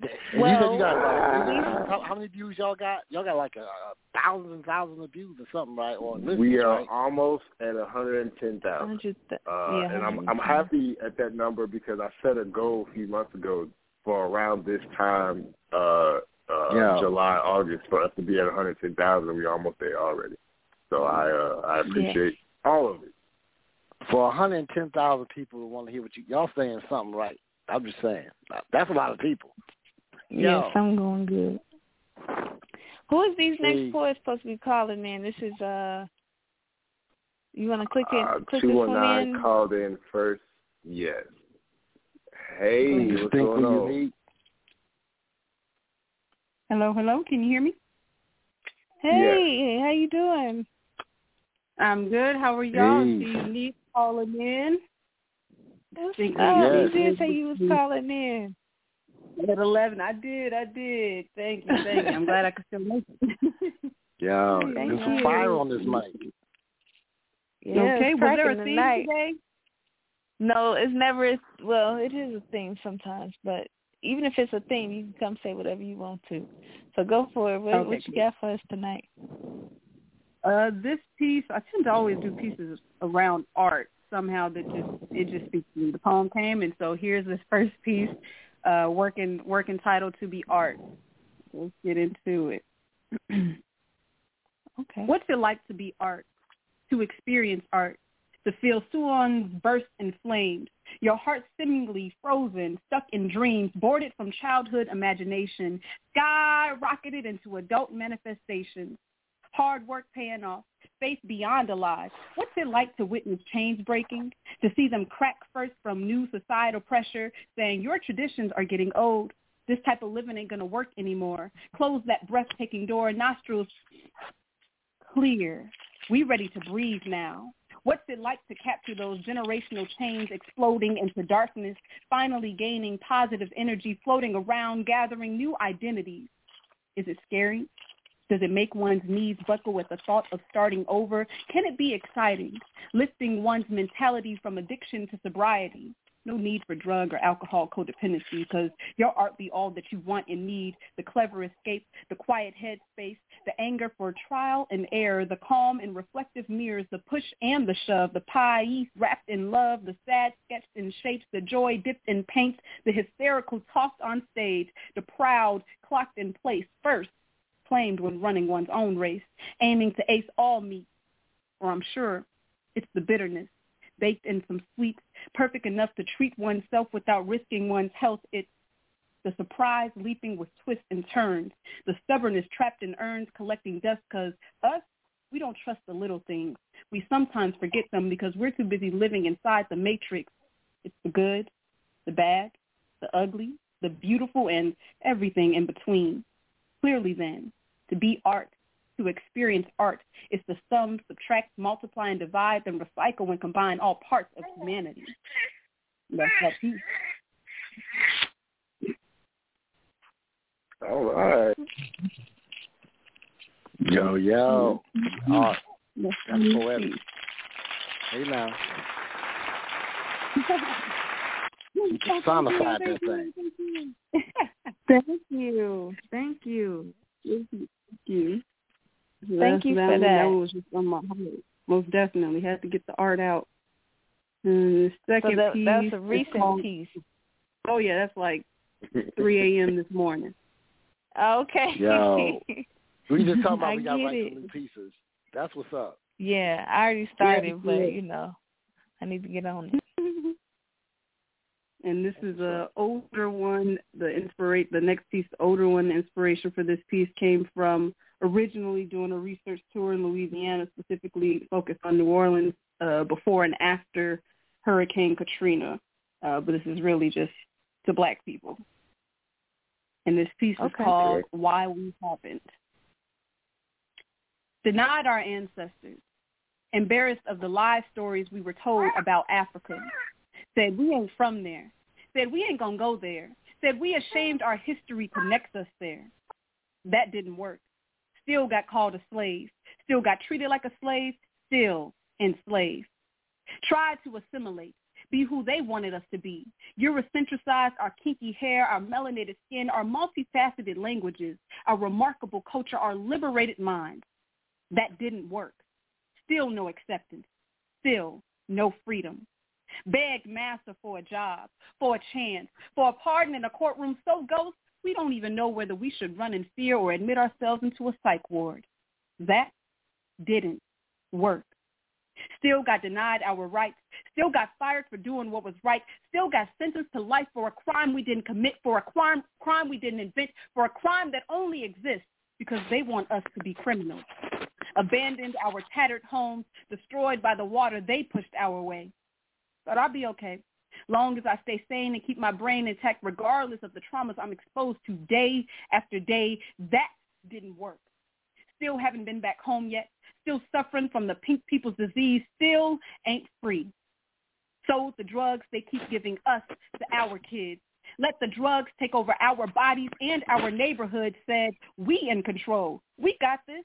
And you said Well, you got like, how, how many views y'all got? Y'all got like a, a thousands and thousands of views or something, right? Or listens, We are right? almost at 110,000. Hundred. Uh, yeah, and I'm I'm happy at that number because I set a goal a few months ago for around this time, uh, uh, Yeah. July, August, for us to be at 110,000. We're almost there already. So I uh, I appreciate all of it. For 110,000 people who want to hear what you y'all saying something right. I'm just saying that's a lot of people. Yes, Yo. I'm going good. Who is these See. next poets supposed to be calling in? This is uh. You want to click it? Uh, click this one 219 in. called in first. Yes. Hey, what's Distinctly going on? unique. Hello, hello. Can you hear me? Hey, how you doing? I'm good. How are y'all? Hey. See you calling in. What's Think? Yes. You did say you was calling in. At eleven, I did, I did. Thank you, thank you. I'm glad I could still make it. yeah, Thank there's some fire on this mic. Yeah, okay, it's was there a theme tonight. today? No, it's never. Well, it is a theme sometimes, but even if it's a theme, you can come say whatever you want to. So go for it. What, Okay, what you got for us tonight? Uh, this piece, I tend to always do pieces around art. Somehow that just it just speaks to me. The poem came, and so here's this first piece, uh, working work entitled "To Be Art." Let's get into it. okay. What's it like to be art? To experience art? To feel suons burst in flames, your heart seemingly frozen, stuck in dreams, boarded from childhood imagination, skyrocketed into adult manifestations. Hard work paying off, faith beyond a lie. What's it like to witness chains breaking? To see them crack first from new societal pressure, saying your traditions are getting old. This type of living ain't gonna work anymore. Close that breathtaking door, nostrils clear. We ready to breathe now. What's it like to capture those generational chains exploding into darkness, finally gaining positive energy, floating around, gathering new identities? Is it scary? Does it make one's knees buckle at the thought of starting over? Can it be exciting, lifting one's mentality from addiction to sobriety? No need for drug or alcohol codependency because your art be all that you want and need, the clever escape, the quiet headspace, the anger for trial and error, the calm and reflective mirrors, the push and the shove, the pie wrapped in love, the sad sketched in shapes, the joy dipped in paints, the hysterical tossed on stage, the proud clocked in place first, claimed when running one's own race, aiming to ace all meat. Or I'm sure it's the bitterness, baked in some sweets, perfect enough to treat oneself without risking one's health. It's the surprise leaping with twists and turns, the stubbornness trapped in urns collecting dust because us, we don't trust the little things. We sometimes forget them because we're too busy living inside the matrix. It's the good, the bad, the ugly, the beautiful, and everything in between. Clearly then, to be art, to experience art, is to sum, subtract, multiply, and divide, then recycle and combine all parts of humanity. That's that piece. All right. Yo, yo. Art. That's poetic. Hey now. You personified that thing. Thank you. Thank you. Thank you. Thank you for that. That one was just on my heart. Most definitely had to get the art out. And the So second that, piece. that's a recent called- piece. Oh yeah, that's like 3 a.m. this morning. Okay. Yo. We just talking about I we got to get write some new pieces. That's what's up. yeah, I already started, but yeah. you know, I need to get on it. and this is a older one. The inspirate the next piece, the older one. The inspiration for this piece came from originally doing a research tour in Louisiana, specifically focused on New Orleans uh, before and after Hurricane Katrina. Uh, but this is really just to Black people. And this piece is Okay. called "Why We Haven't." Denied our ancestors, embarrassed of the lie stories we were told about Africa, said we ain't from there, said we ain't gonna go there, said we ashamed our history connects us there. That didn't work. Still got called a slave, still got treated like a slave, still enslaved. Tried to assimilate, be who they wanted us to be. Eurocentricized our kinky hair, our melanated skin, our multifaceted languages, our remarkable culture, our liberated minds. That didn't work. Still no acceptance. Still no freedom. Begged master for a job, for a chance, for a pardon in a courtroom so ghost we don't even know whether we should run in fear or admit ourselves into a psych ward. That didn't work. Still got denied our rights. Still got fired for doing what was right. Still got sentenced to life for a crime we didn't commit, for a crime, crime we didn't invent, for a crime that only exists because they want us to be criminals. Abandoned our tattered homes, destroyed by the water they pushed our way. But I'll be okay. Long as I stay sane and keep my brain intact regardless of the traumas I'm exposed to day after day, that didn't work. Still haven't been back home yet. Still suffering from the pink people's disease. Still ain't free. Sold the drugs they keep giving us to our kids. let the drugs take over our bodies and our neighborhoods, said, we in control. We got this,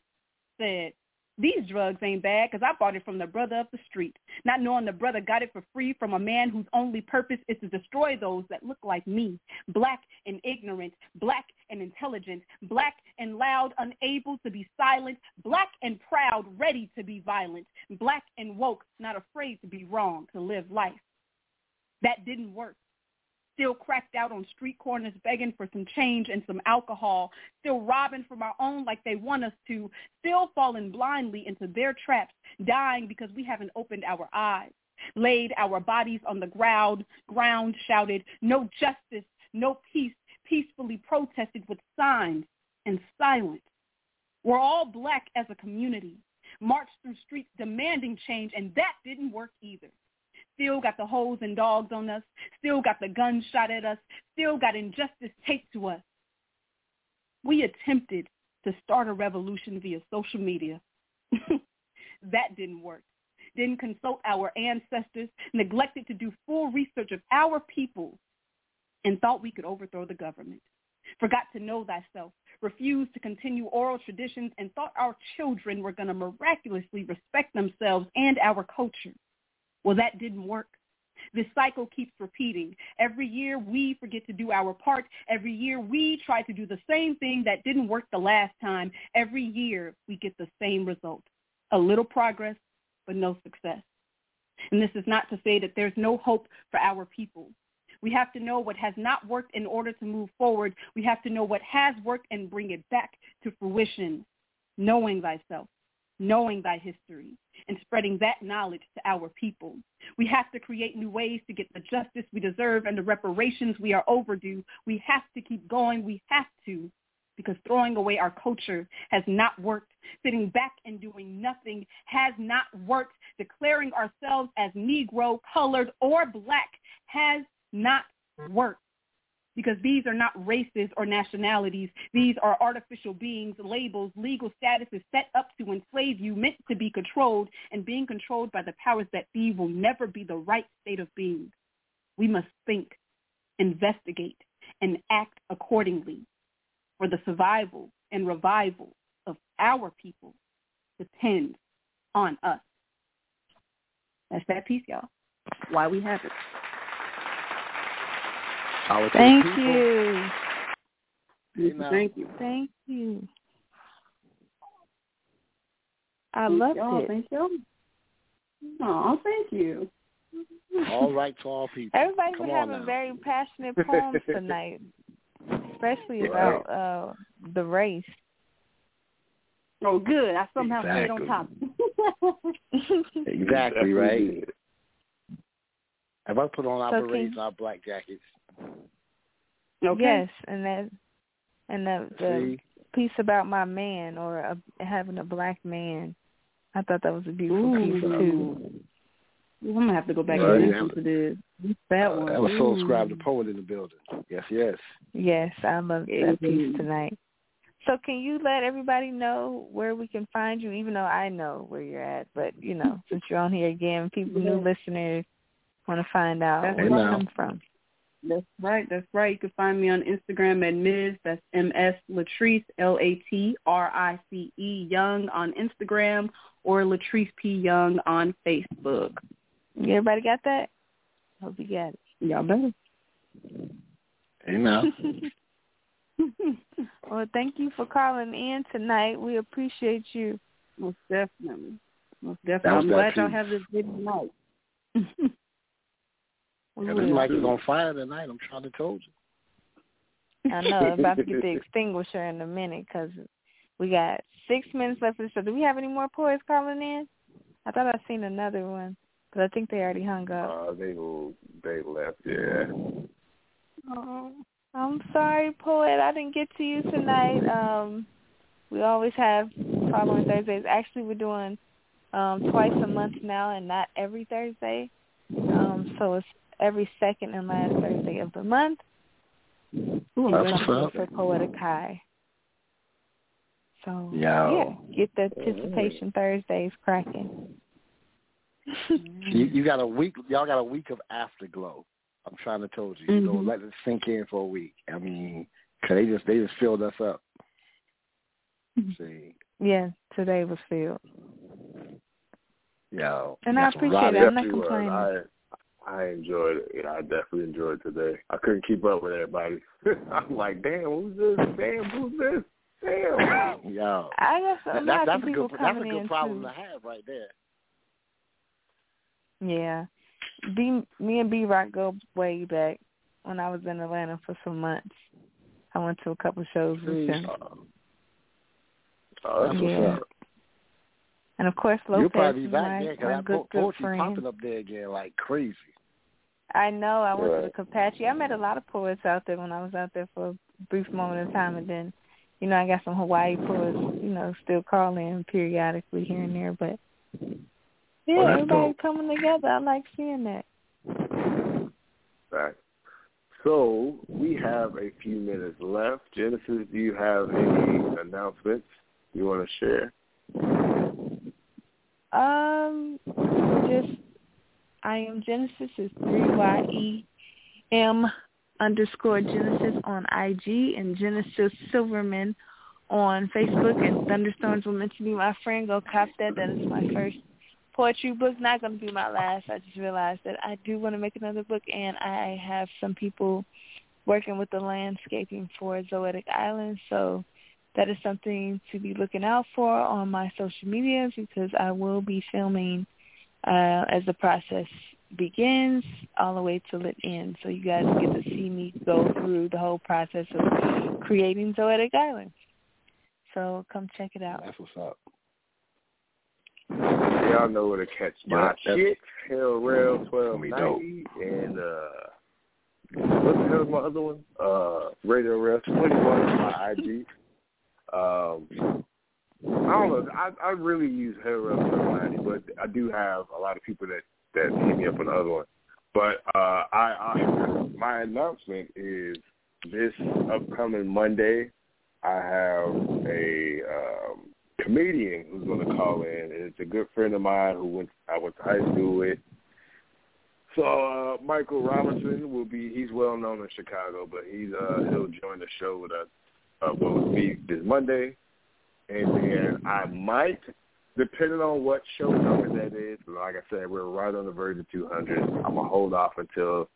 said, these drugs ain't bad because I bought it from the brother up the street, not knowing the brother got it for free from a man whose only purpose is to destroy those that look like me, black and ignorant, black and intelligent, black and loud, unable to be silent, black and proud, ready to be violent, black and woke, not afraid to be wrong, to live life. That didn't work still cracked out on street corners begging for some change and some alcohol, still robbing from our own like they want us to, still falling blindly into their traps, dying because we haven't opened our eyes, laid our bodies on the ground, ground shouted, no justice, no peace, peacefully protested with signs and silence. We're all black as a community, marched through streets demanding change, and that didn't work either still got the holes and dogs on us, still got the guns shot at us, still got injustice taped to us. We attempted to start a revolution via social media. that didn't work. Didn't consult our ancestors, neglected to do full research of our people, and thought we could overthrow the government. Forgot to know thyself, refused to continue oral traditions, and thought our children were going to miraculously respect themselves and our culture. Well, that didn't work. This cycle keeps repeating. Every year we forget to do our part. Every year we try to do the same thing that didn't work the last time. Every year we get the same result. A little progress, but no success. And this is not to say that there's no hope for our people. We have to know what has not worked in order to move forward. We have to know what has worked and bring it back to fruition, knowing thyself knowing thy history, and spreading that knowledge to our people. We have to create new ways to get the justice we deserve and the reparations we are overdue. We have to keep going. We have to because throwing away our culture has not worked. Sitting back and doing nothing has not worked. Declaring ourselves as Negro, colored, or black has not worked because these are not races or nationalities. These are artificial beings, labels, legal statuses set up to enslave you, meant to be controlled, and being controlled by the powers that be will never be the right state of being. We must think, investigate, and act accordingly for the survival and revival of our people depends on us. That's that piece, y'all. Why we have it. Thank you. Thank you. Thank you. I Thank loved y'all. it. Thank you. Oh, thank you. All right to all people. Everybody Come been on having now. very passionate poems tonight, especially Yeah. about uh the race. Oh, good. I somehow stayed on top. Exactly right. Have I put on our So berets can- and our black jackets? Okay. Yes, and that and the the See? piece about my man or a, having a black man. I thought that was a beautiful piece too. Ooh. I'm gonna have to go back Right. and listen to this. This That uh, one. That was Soul Ooh. Scribe, the poet in the building. Yes, yes. Yes, I love that piece tonight. So can you let everybody know where we can find you, even though I know where you're at, but you know, since you're on here again, people new listeners want to find out That's where you come from. That's right. That's right. You can find me on Instagram at Ms. That's M S Latrice L A T R I C E Young on Instagram or Latrice P Young on Facebook. Everybody got that? Hope you got it. Y'all better. Hey now. well, thank you for calling in tonight. We appreciate you. Most definitely. Most definitely. I'm glad y'all have this good night. Yeah, this mic is on fire tonight. I'm trying to told you. I know. I'm about to get the extinguisher in a minute because we got six minutes left of the show. Do we have any more poets calling in? I thought I seen another one, but I think they already hung up. Uh, they they left. Yeah. Oh, I'm sorry, poet. I didn't get to you tonight. Um, we always have following Thursdays. Actually, we're doing um, twice a month now, and not every Thursday. Um, so it's every second and last Thursday of the month. Ooh, that's what's for Poetic High. So Yo. yeah, get the anticipation Thursdays cracking. You, you got a week. Y'all got a week of afterglow. I'm trying to told you. You know, Mhm. let it sink in for a week. I mean, cause they just they just filled us up. See, Yeah, today was filled. Yeah. And I appreciate it. I'm not complaining. I I enjoyed it. Yeah, I definitely enjoyed today. I couldn't keep up with everybody. I'm like, damn, who's this? Damn, who's this? Damn. Yo, I guess a that, lot that, of that's a people good that's a good in problem too. to have right there. Yeah. B me and B Rock go way back when I was in Atlanta for some months. I went to a couple shows with him. Oh, oh that's Yeah. what's up. And of course You'll Lopez probably be is back my, there 'cause my that good, po- good poetry popping up there again like crazy. I know. I went Right. to the Capache. I met a lot of poets out there when I was out there for a brief moment of time, and then, you know, I got some Hawaii poets, you know, still calling periodically here and there. But yeah, that's everybody coming together. I like seeing that. Right. So we have a few minutes left. Genesis, do you have any announcements you want to share? Um, just I am Genesis is three Y E M underscore Genesis on IG and Genesis Silverman on Facebook and Thunderstorms were meant to be my friend. Go cop that. That is my first poetry book. Not going to be my last. I just realized that I do want to make another book and I have some people working with the landscaping for Zoetic Island. So that is something to be looking out for on my social medias because I will be filming uh, as the process begins all the way till it ends. So you guys get to see me go through the whole process of creating Zoetic Island. So come check it out. That's what's up. Y'all know where to catch my Yeah, that's- shit. Hell Rail twelve Gonna be dope. ninety and uh what the hell is my other one? Uh Radio Rail twenty one on my IG. Um I don't know. I I really use Rail twelve ninety, but I do have a lot of people that that hit me up on the other one. But uh I, I my announcement is this upcoming Monday I have a um comedian who's going to call in. And it's a good friend of mine who went I went to high school with. So uh, Michael Robinson will be. He's well known in Chicago, but he's uh, he'll join the show with us. Uh, with me this Monday, and then I might, depending on what show number that is. Like I said, we're right on the verge of 200. I'm gonna hold off until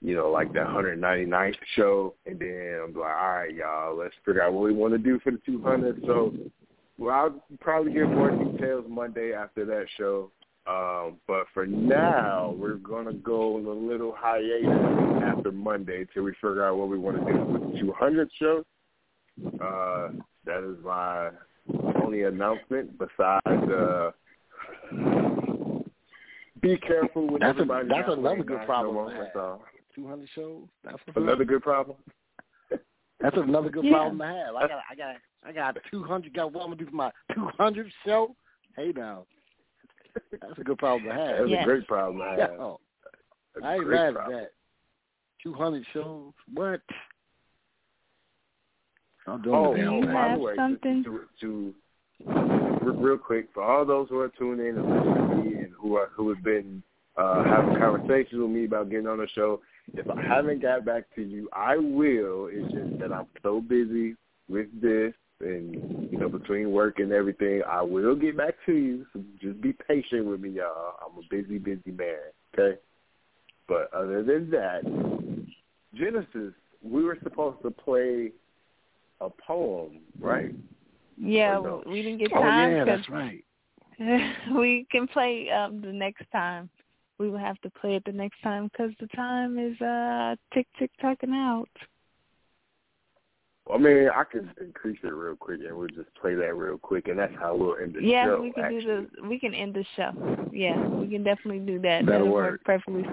you know, like that 199th show, and then I'm like, all right, y'all, let's figure out what we want to do for the 200. So, well, I'll probably get more details Monday after that show. Um, but for now, we're gonna go on a little hiatus after Monday till we figure out what we want to do with the 200 show. Uh, that is my only announcement. Besides, uh, be careful with That's a- everybody. that's not another wearing good masks problem no to more, have. so. Two hundred shows. That's what's Another up. good problem. That's another good Yeah. problem to have. I got I got I got two hundred. Got what I'm gonna do for my two hundred show? Hey now, that's a good problem to have. That's Yes. a great problem to have. Yo, That's a I ain't mad at that. Two hundred shows. What? I'm doing Oh, damn thing. by the way, something? to, to, to real quick for all those who are tuning in and listening to me and who are who have been uh, having conversations with me about getting on the show. If I haven't got back to you, I will. It's just that I'm so busy with this and you know between work and everything. I will get back to you. So just be patient with me, y'all. I'm a busy, busy man. Okay. But other than that, Genesis, we were supposed to play a poem, right? Yeah, no? we didn't get time. Oh yeah, that's right. we can play um the next time. We will have to play it the next time because the time is uh tick tick tocking out. I mean, I could increase it real quick, and we'll just play that real quick, and that's how we'll end the yeah, show. Yeah, we can actually. do the we can end the show. Yeah, we can definitely do that. That'll That'll work. perfectly.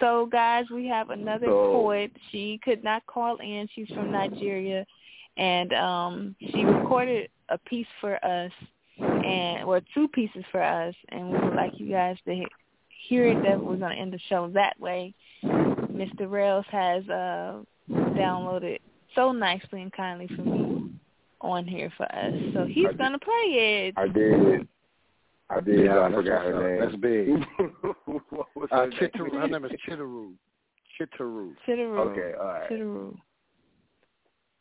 So guys, we have another So- poet. She could not call in. She's from Nigeria, and um she recorded a piece for us, and or two pieces for us, and we would like you guys to hear it. That we're gonna end the show that way. Mr. Rails has uh downloaded so nicely and kindly for me on here for us. So he's I gonna play it. I did. I did. Yeah, I forgot her name. That's big. what was Uh, her Chitaru, name? her name is Chitaru. Chitaru. Chitaru. Okay, all right. Chitaru.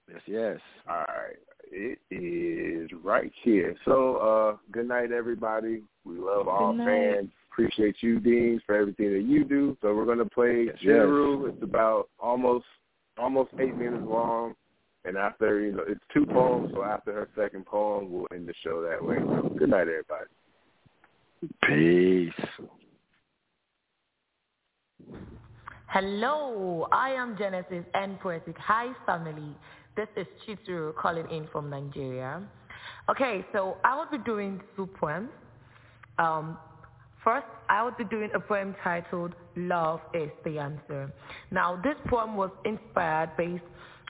Yes, yes. All right. It is right here. So, uh, good night, everybody. We love all fans. Appreciate you, Deans, for everything that you do. So we're gonna play Yes, Chitaru. It's about almost almost eight minutes long. And after you know, it's two poems. So after her second poem, we'll end the show that way. So good night, everybody. Peace. Hello, I am Genesis and Poetic. Hi, family. This is Chitru calling in from Nigeria. Okay, so I will be doing two poems. Um, first, I will be doing a poem titled Love is the Answer. Now, this poem was inspired based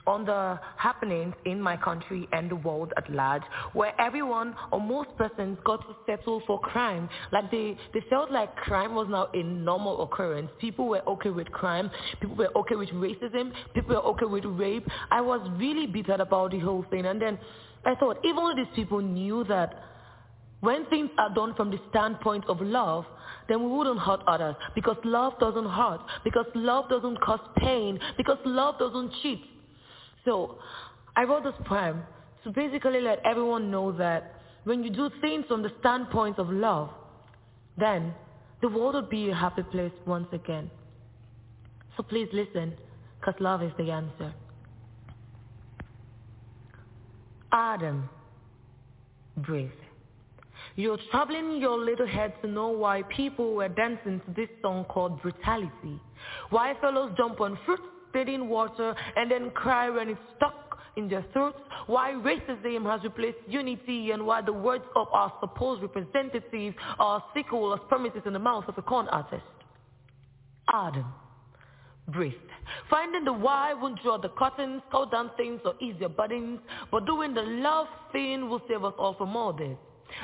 on the happenings in my country and the world at large, where everyone or most persons got to settle for crime. Like they, they felt like crime was now a normal occurrence. People were okay with crime. People were okay with racism. People were okay with rape. I was really bitter about the whole thing. And then I thought, even though these people knew that when things are done from the standpoint of love, then we wouldn't hurt others because love doesn't hurt, because love doesn't cause pain, because love doesn't cheat. So I wrote this poem to basically let everyone know that when you do things from the standpoint of love, then the world will be a happy place once again. So please listen, because love is the answer. Adam, breathe. You're troubling your little head to know why people were dancing to this song called Brutality. Why fellows jump on fruit, spit in water, and then cry when it's stuck in their throats. Why racism has replaced unity and why the words of our supposed representatives are sickle as promises in the mouth of a con artist. Adam, breathe. Finding the why won't draw the curtains, cut down things or ease your burdens, but doing the love thing will save us all from all this.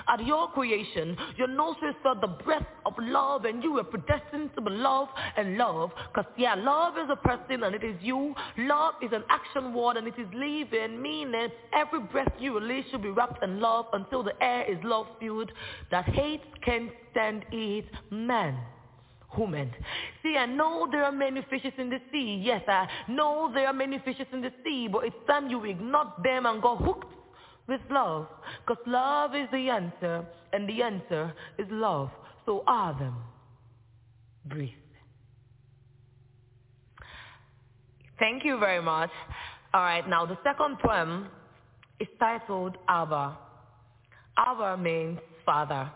At your creation, your nostrils felt the breath of love and you were predestined to be loved and love. Because, yeah, love is a person and it is you. Love is an action word and it is living, meaning every breath you release should be wrapped in love until the air is love-filled. That hate can't stand it, man woman. See, I know there are many fishes in the sea. Yes, I know there are many fishes in the sea, but it's time you ignore them and go hooked with love. Because love is the answer, and the answer is love. So are them. Breathe. Thank you very much. All right, now the second poem is titled Abba. Abba means father.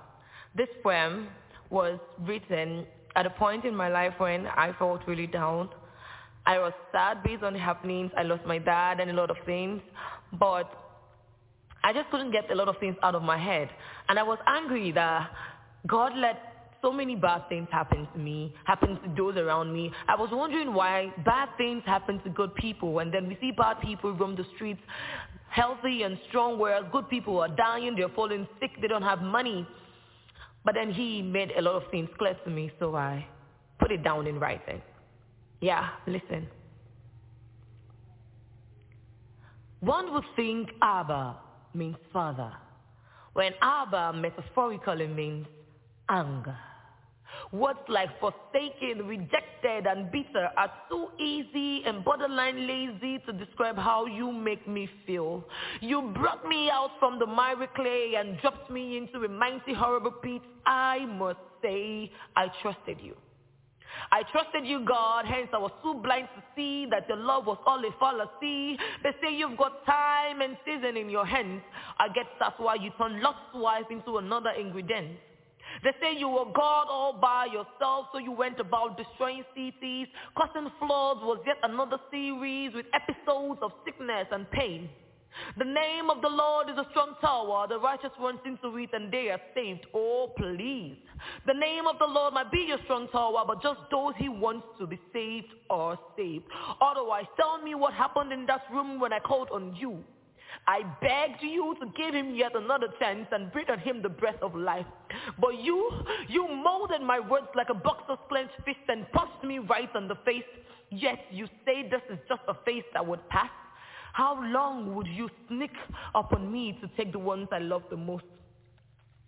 This poem was written at a point in my life when I felt really down. I was sad based on the happenings. I lost my dad and a lot of things. But I just couldn't get a lot of things out of my head. And I was angry that God let so many bad things happen to me, happen to those around me. I was wondering why bad things happen to good people. And then we see bad people roam the streets healthy and strong, whereas good people are dying, they're falling sick, they don't have money. But then he made a lot of things clear to me, so I put it down in writing. Yeah, listen. One would think Abba means father, when Abba metaphorically means anger. Words like forsaken, rejected, and bitter are too easy and borderline lazy to describe how you make me feel. You brought me out from the miry clay and dropped me into a mighty horrible pit. I must say I trusted you. I trusted you, God, hence I was too blind to see that your love was all a fallacy. They say you've got time and season in your hands. I guess that's why you turn Lot's wife into another ingredient. They say you were God all by yourself, so you went about destroying cities. Causing floods was yet another series with episodes of sickness and pain. The name of the Lord is a strong tower. The righteous runs into it and they are saved. Oh, please. The name of the Lord might be your strong tower, but just those he wants to be saved are saved. Otherwise, tell me what happened in that room when I called on you. I begged you to give him yet another chance and breathe on him the breath of life. But you, you molded my words like a boxer's clenched fist and punched me right on the face. Yet you say this is just a face that would pass. How long would you sneak up on me to take the ones I love the most?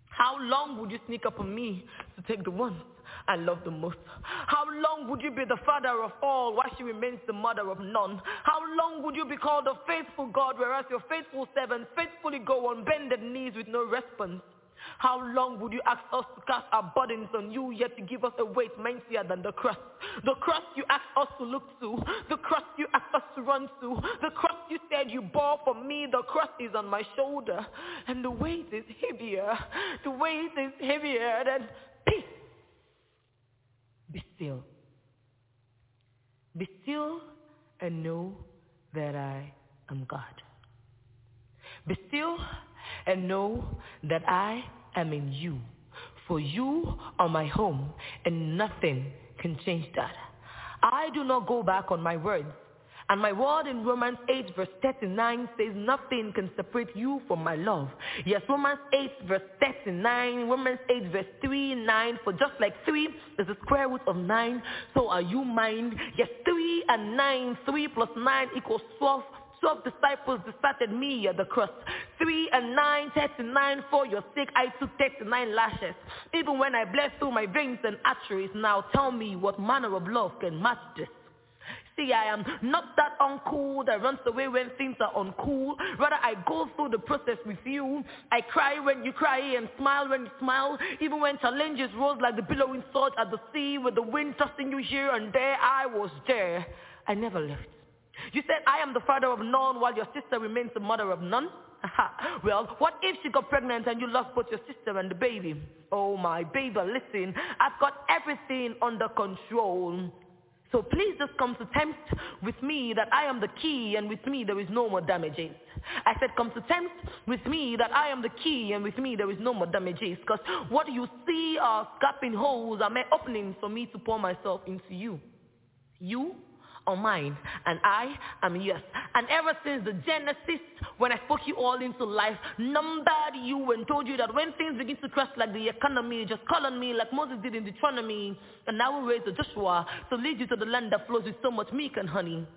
How long would you sneak up on me to take the ones I love the most. How long would you be the father of all while she remains the mother of none? How long would you be called a faithful God whereas your faithful servants faithfully go on bended knees with no response? How long would you ask us to cast our burdens on you yet to give us a weight mightier than the cross? The cross you asked us to look to, the cross you asked us to run to, the cross you said you bore for me, the cross is on my shoulder, and the weight is heavier. The weight is heavier than peace. Be still. Be still and know that I am God. Be still and know that I am in you. For you are my home, and nothing can change that. I do not go back on my words. And my word in Romans 8 verse 39 says nothing can separate you from my love. Yes, Romans 8 verse 39, Romans 8 verse 3, 9, for just like 3 is the square root of 9, so are you mine. Yes, 3 and 9, 3 plus 9 equals 12, Twelve disciples deserted me at the cross. Three and nine, thirty-nine, for your sake, I took thirty-nine lashes. Even when I bled through my veins and arteries, now tell me what manner of love can match this. See, I am not that uncool that runs away when things are uncool. Rather, I go through the process with you. I cry when you cry and smile when you smile. Even when challenges rose like the billowing surge at the sea with the wind tossing you here and there, I was there. I never left. You said, I am the father of none while your sister remains the mother of none? well, what if she got pregnant and you lost both your sister and the baby? Oh, my baby, listen, I've got everything under control. So please just come to terms with me that I am the key and with me there is no more damages. I said come to terms with me that I am the key and with me there is no more damages. Because what you see are gaping holes are mere openings for me to pour myself into you. You or mine, and I am yours. And ever since the Genesis, when I spoke you all into life, numbered you and told you that when things begin to crash like the economy, just call on me like Moses did in Deuteronomy, and I will raise the Joshua to lead you to the land that flows with so much milk and honey.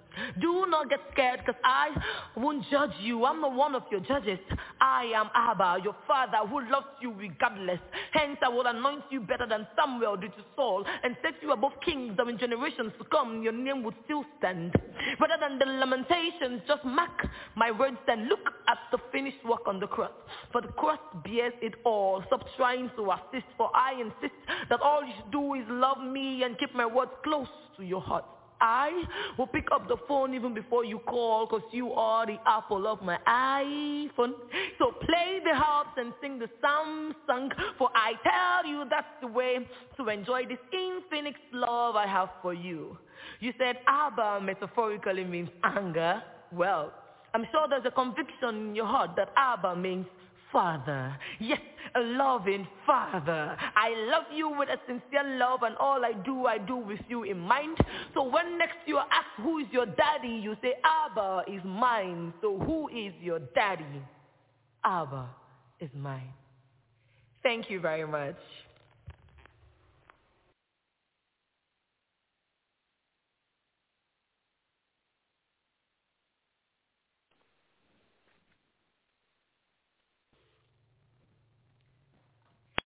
Do not get scared because I won't judge you. I'm not one of your judges. I am Abba, your father who loves you regardless. Hence I will anoint you better than Samuel did to Saul and set you above kings that in generations to come your name would still stand. Rather than the lamentations, just mark my words and look at the finished work on the cross. For the cross bears it all. Stop trying to assist for I insist that all you should do is love me and keep my words close to your heart. I will pick up the phone even before you call because you are the apple of my iPhone. So play the harps and sing the Samsung for I tell you that's the way to enjoy this infinite love I have for you. You said Abba metaphorically means anger. Well, I'm sure there's a conviction in your heart that Abba means Father. Yes, a loving Father. I love you with a sincere love and all I do, I do with you in mind. So when next you ask who is your daddy, you say Abba is mine. So who is your daddy? Abba is mine. Thank you very much.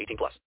18 plus.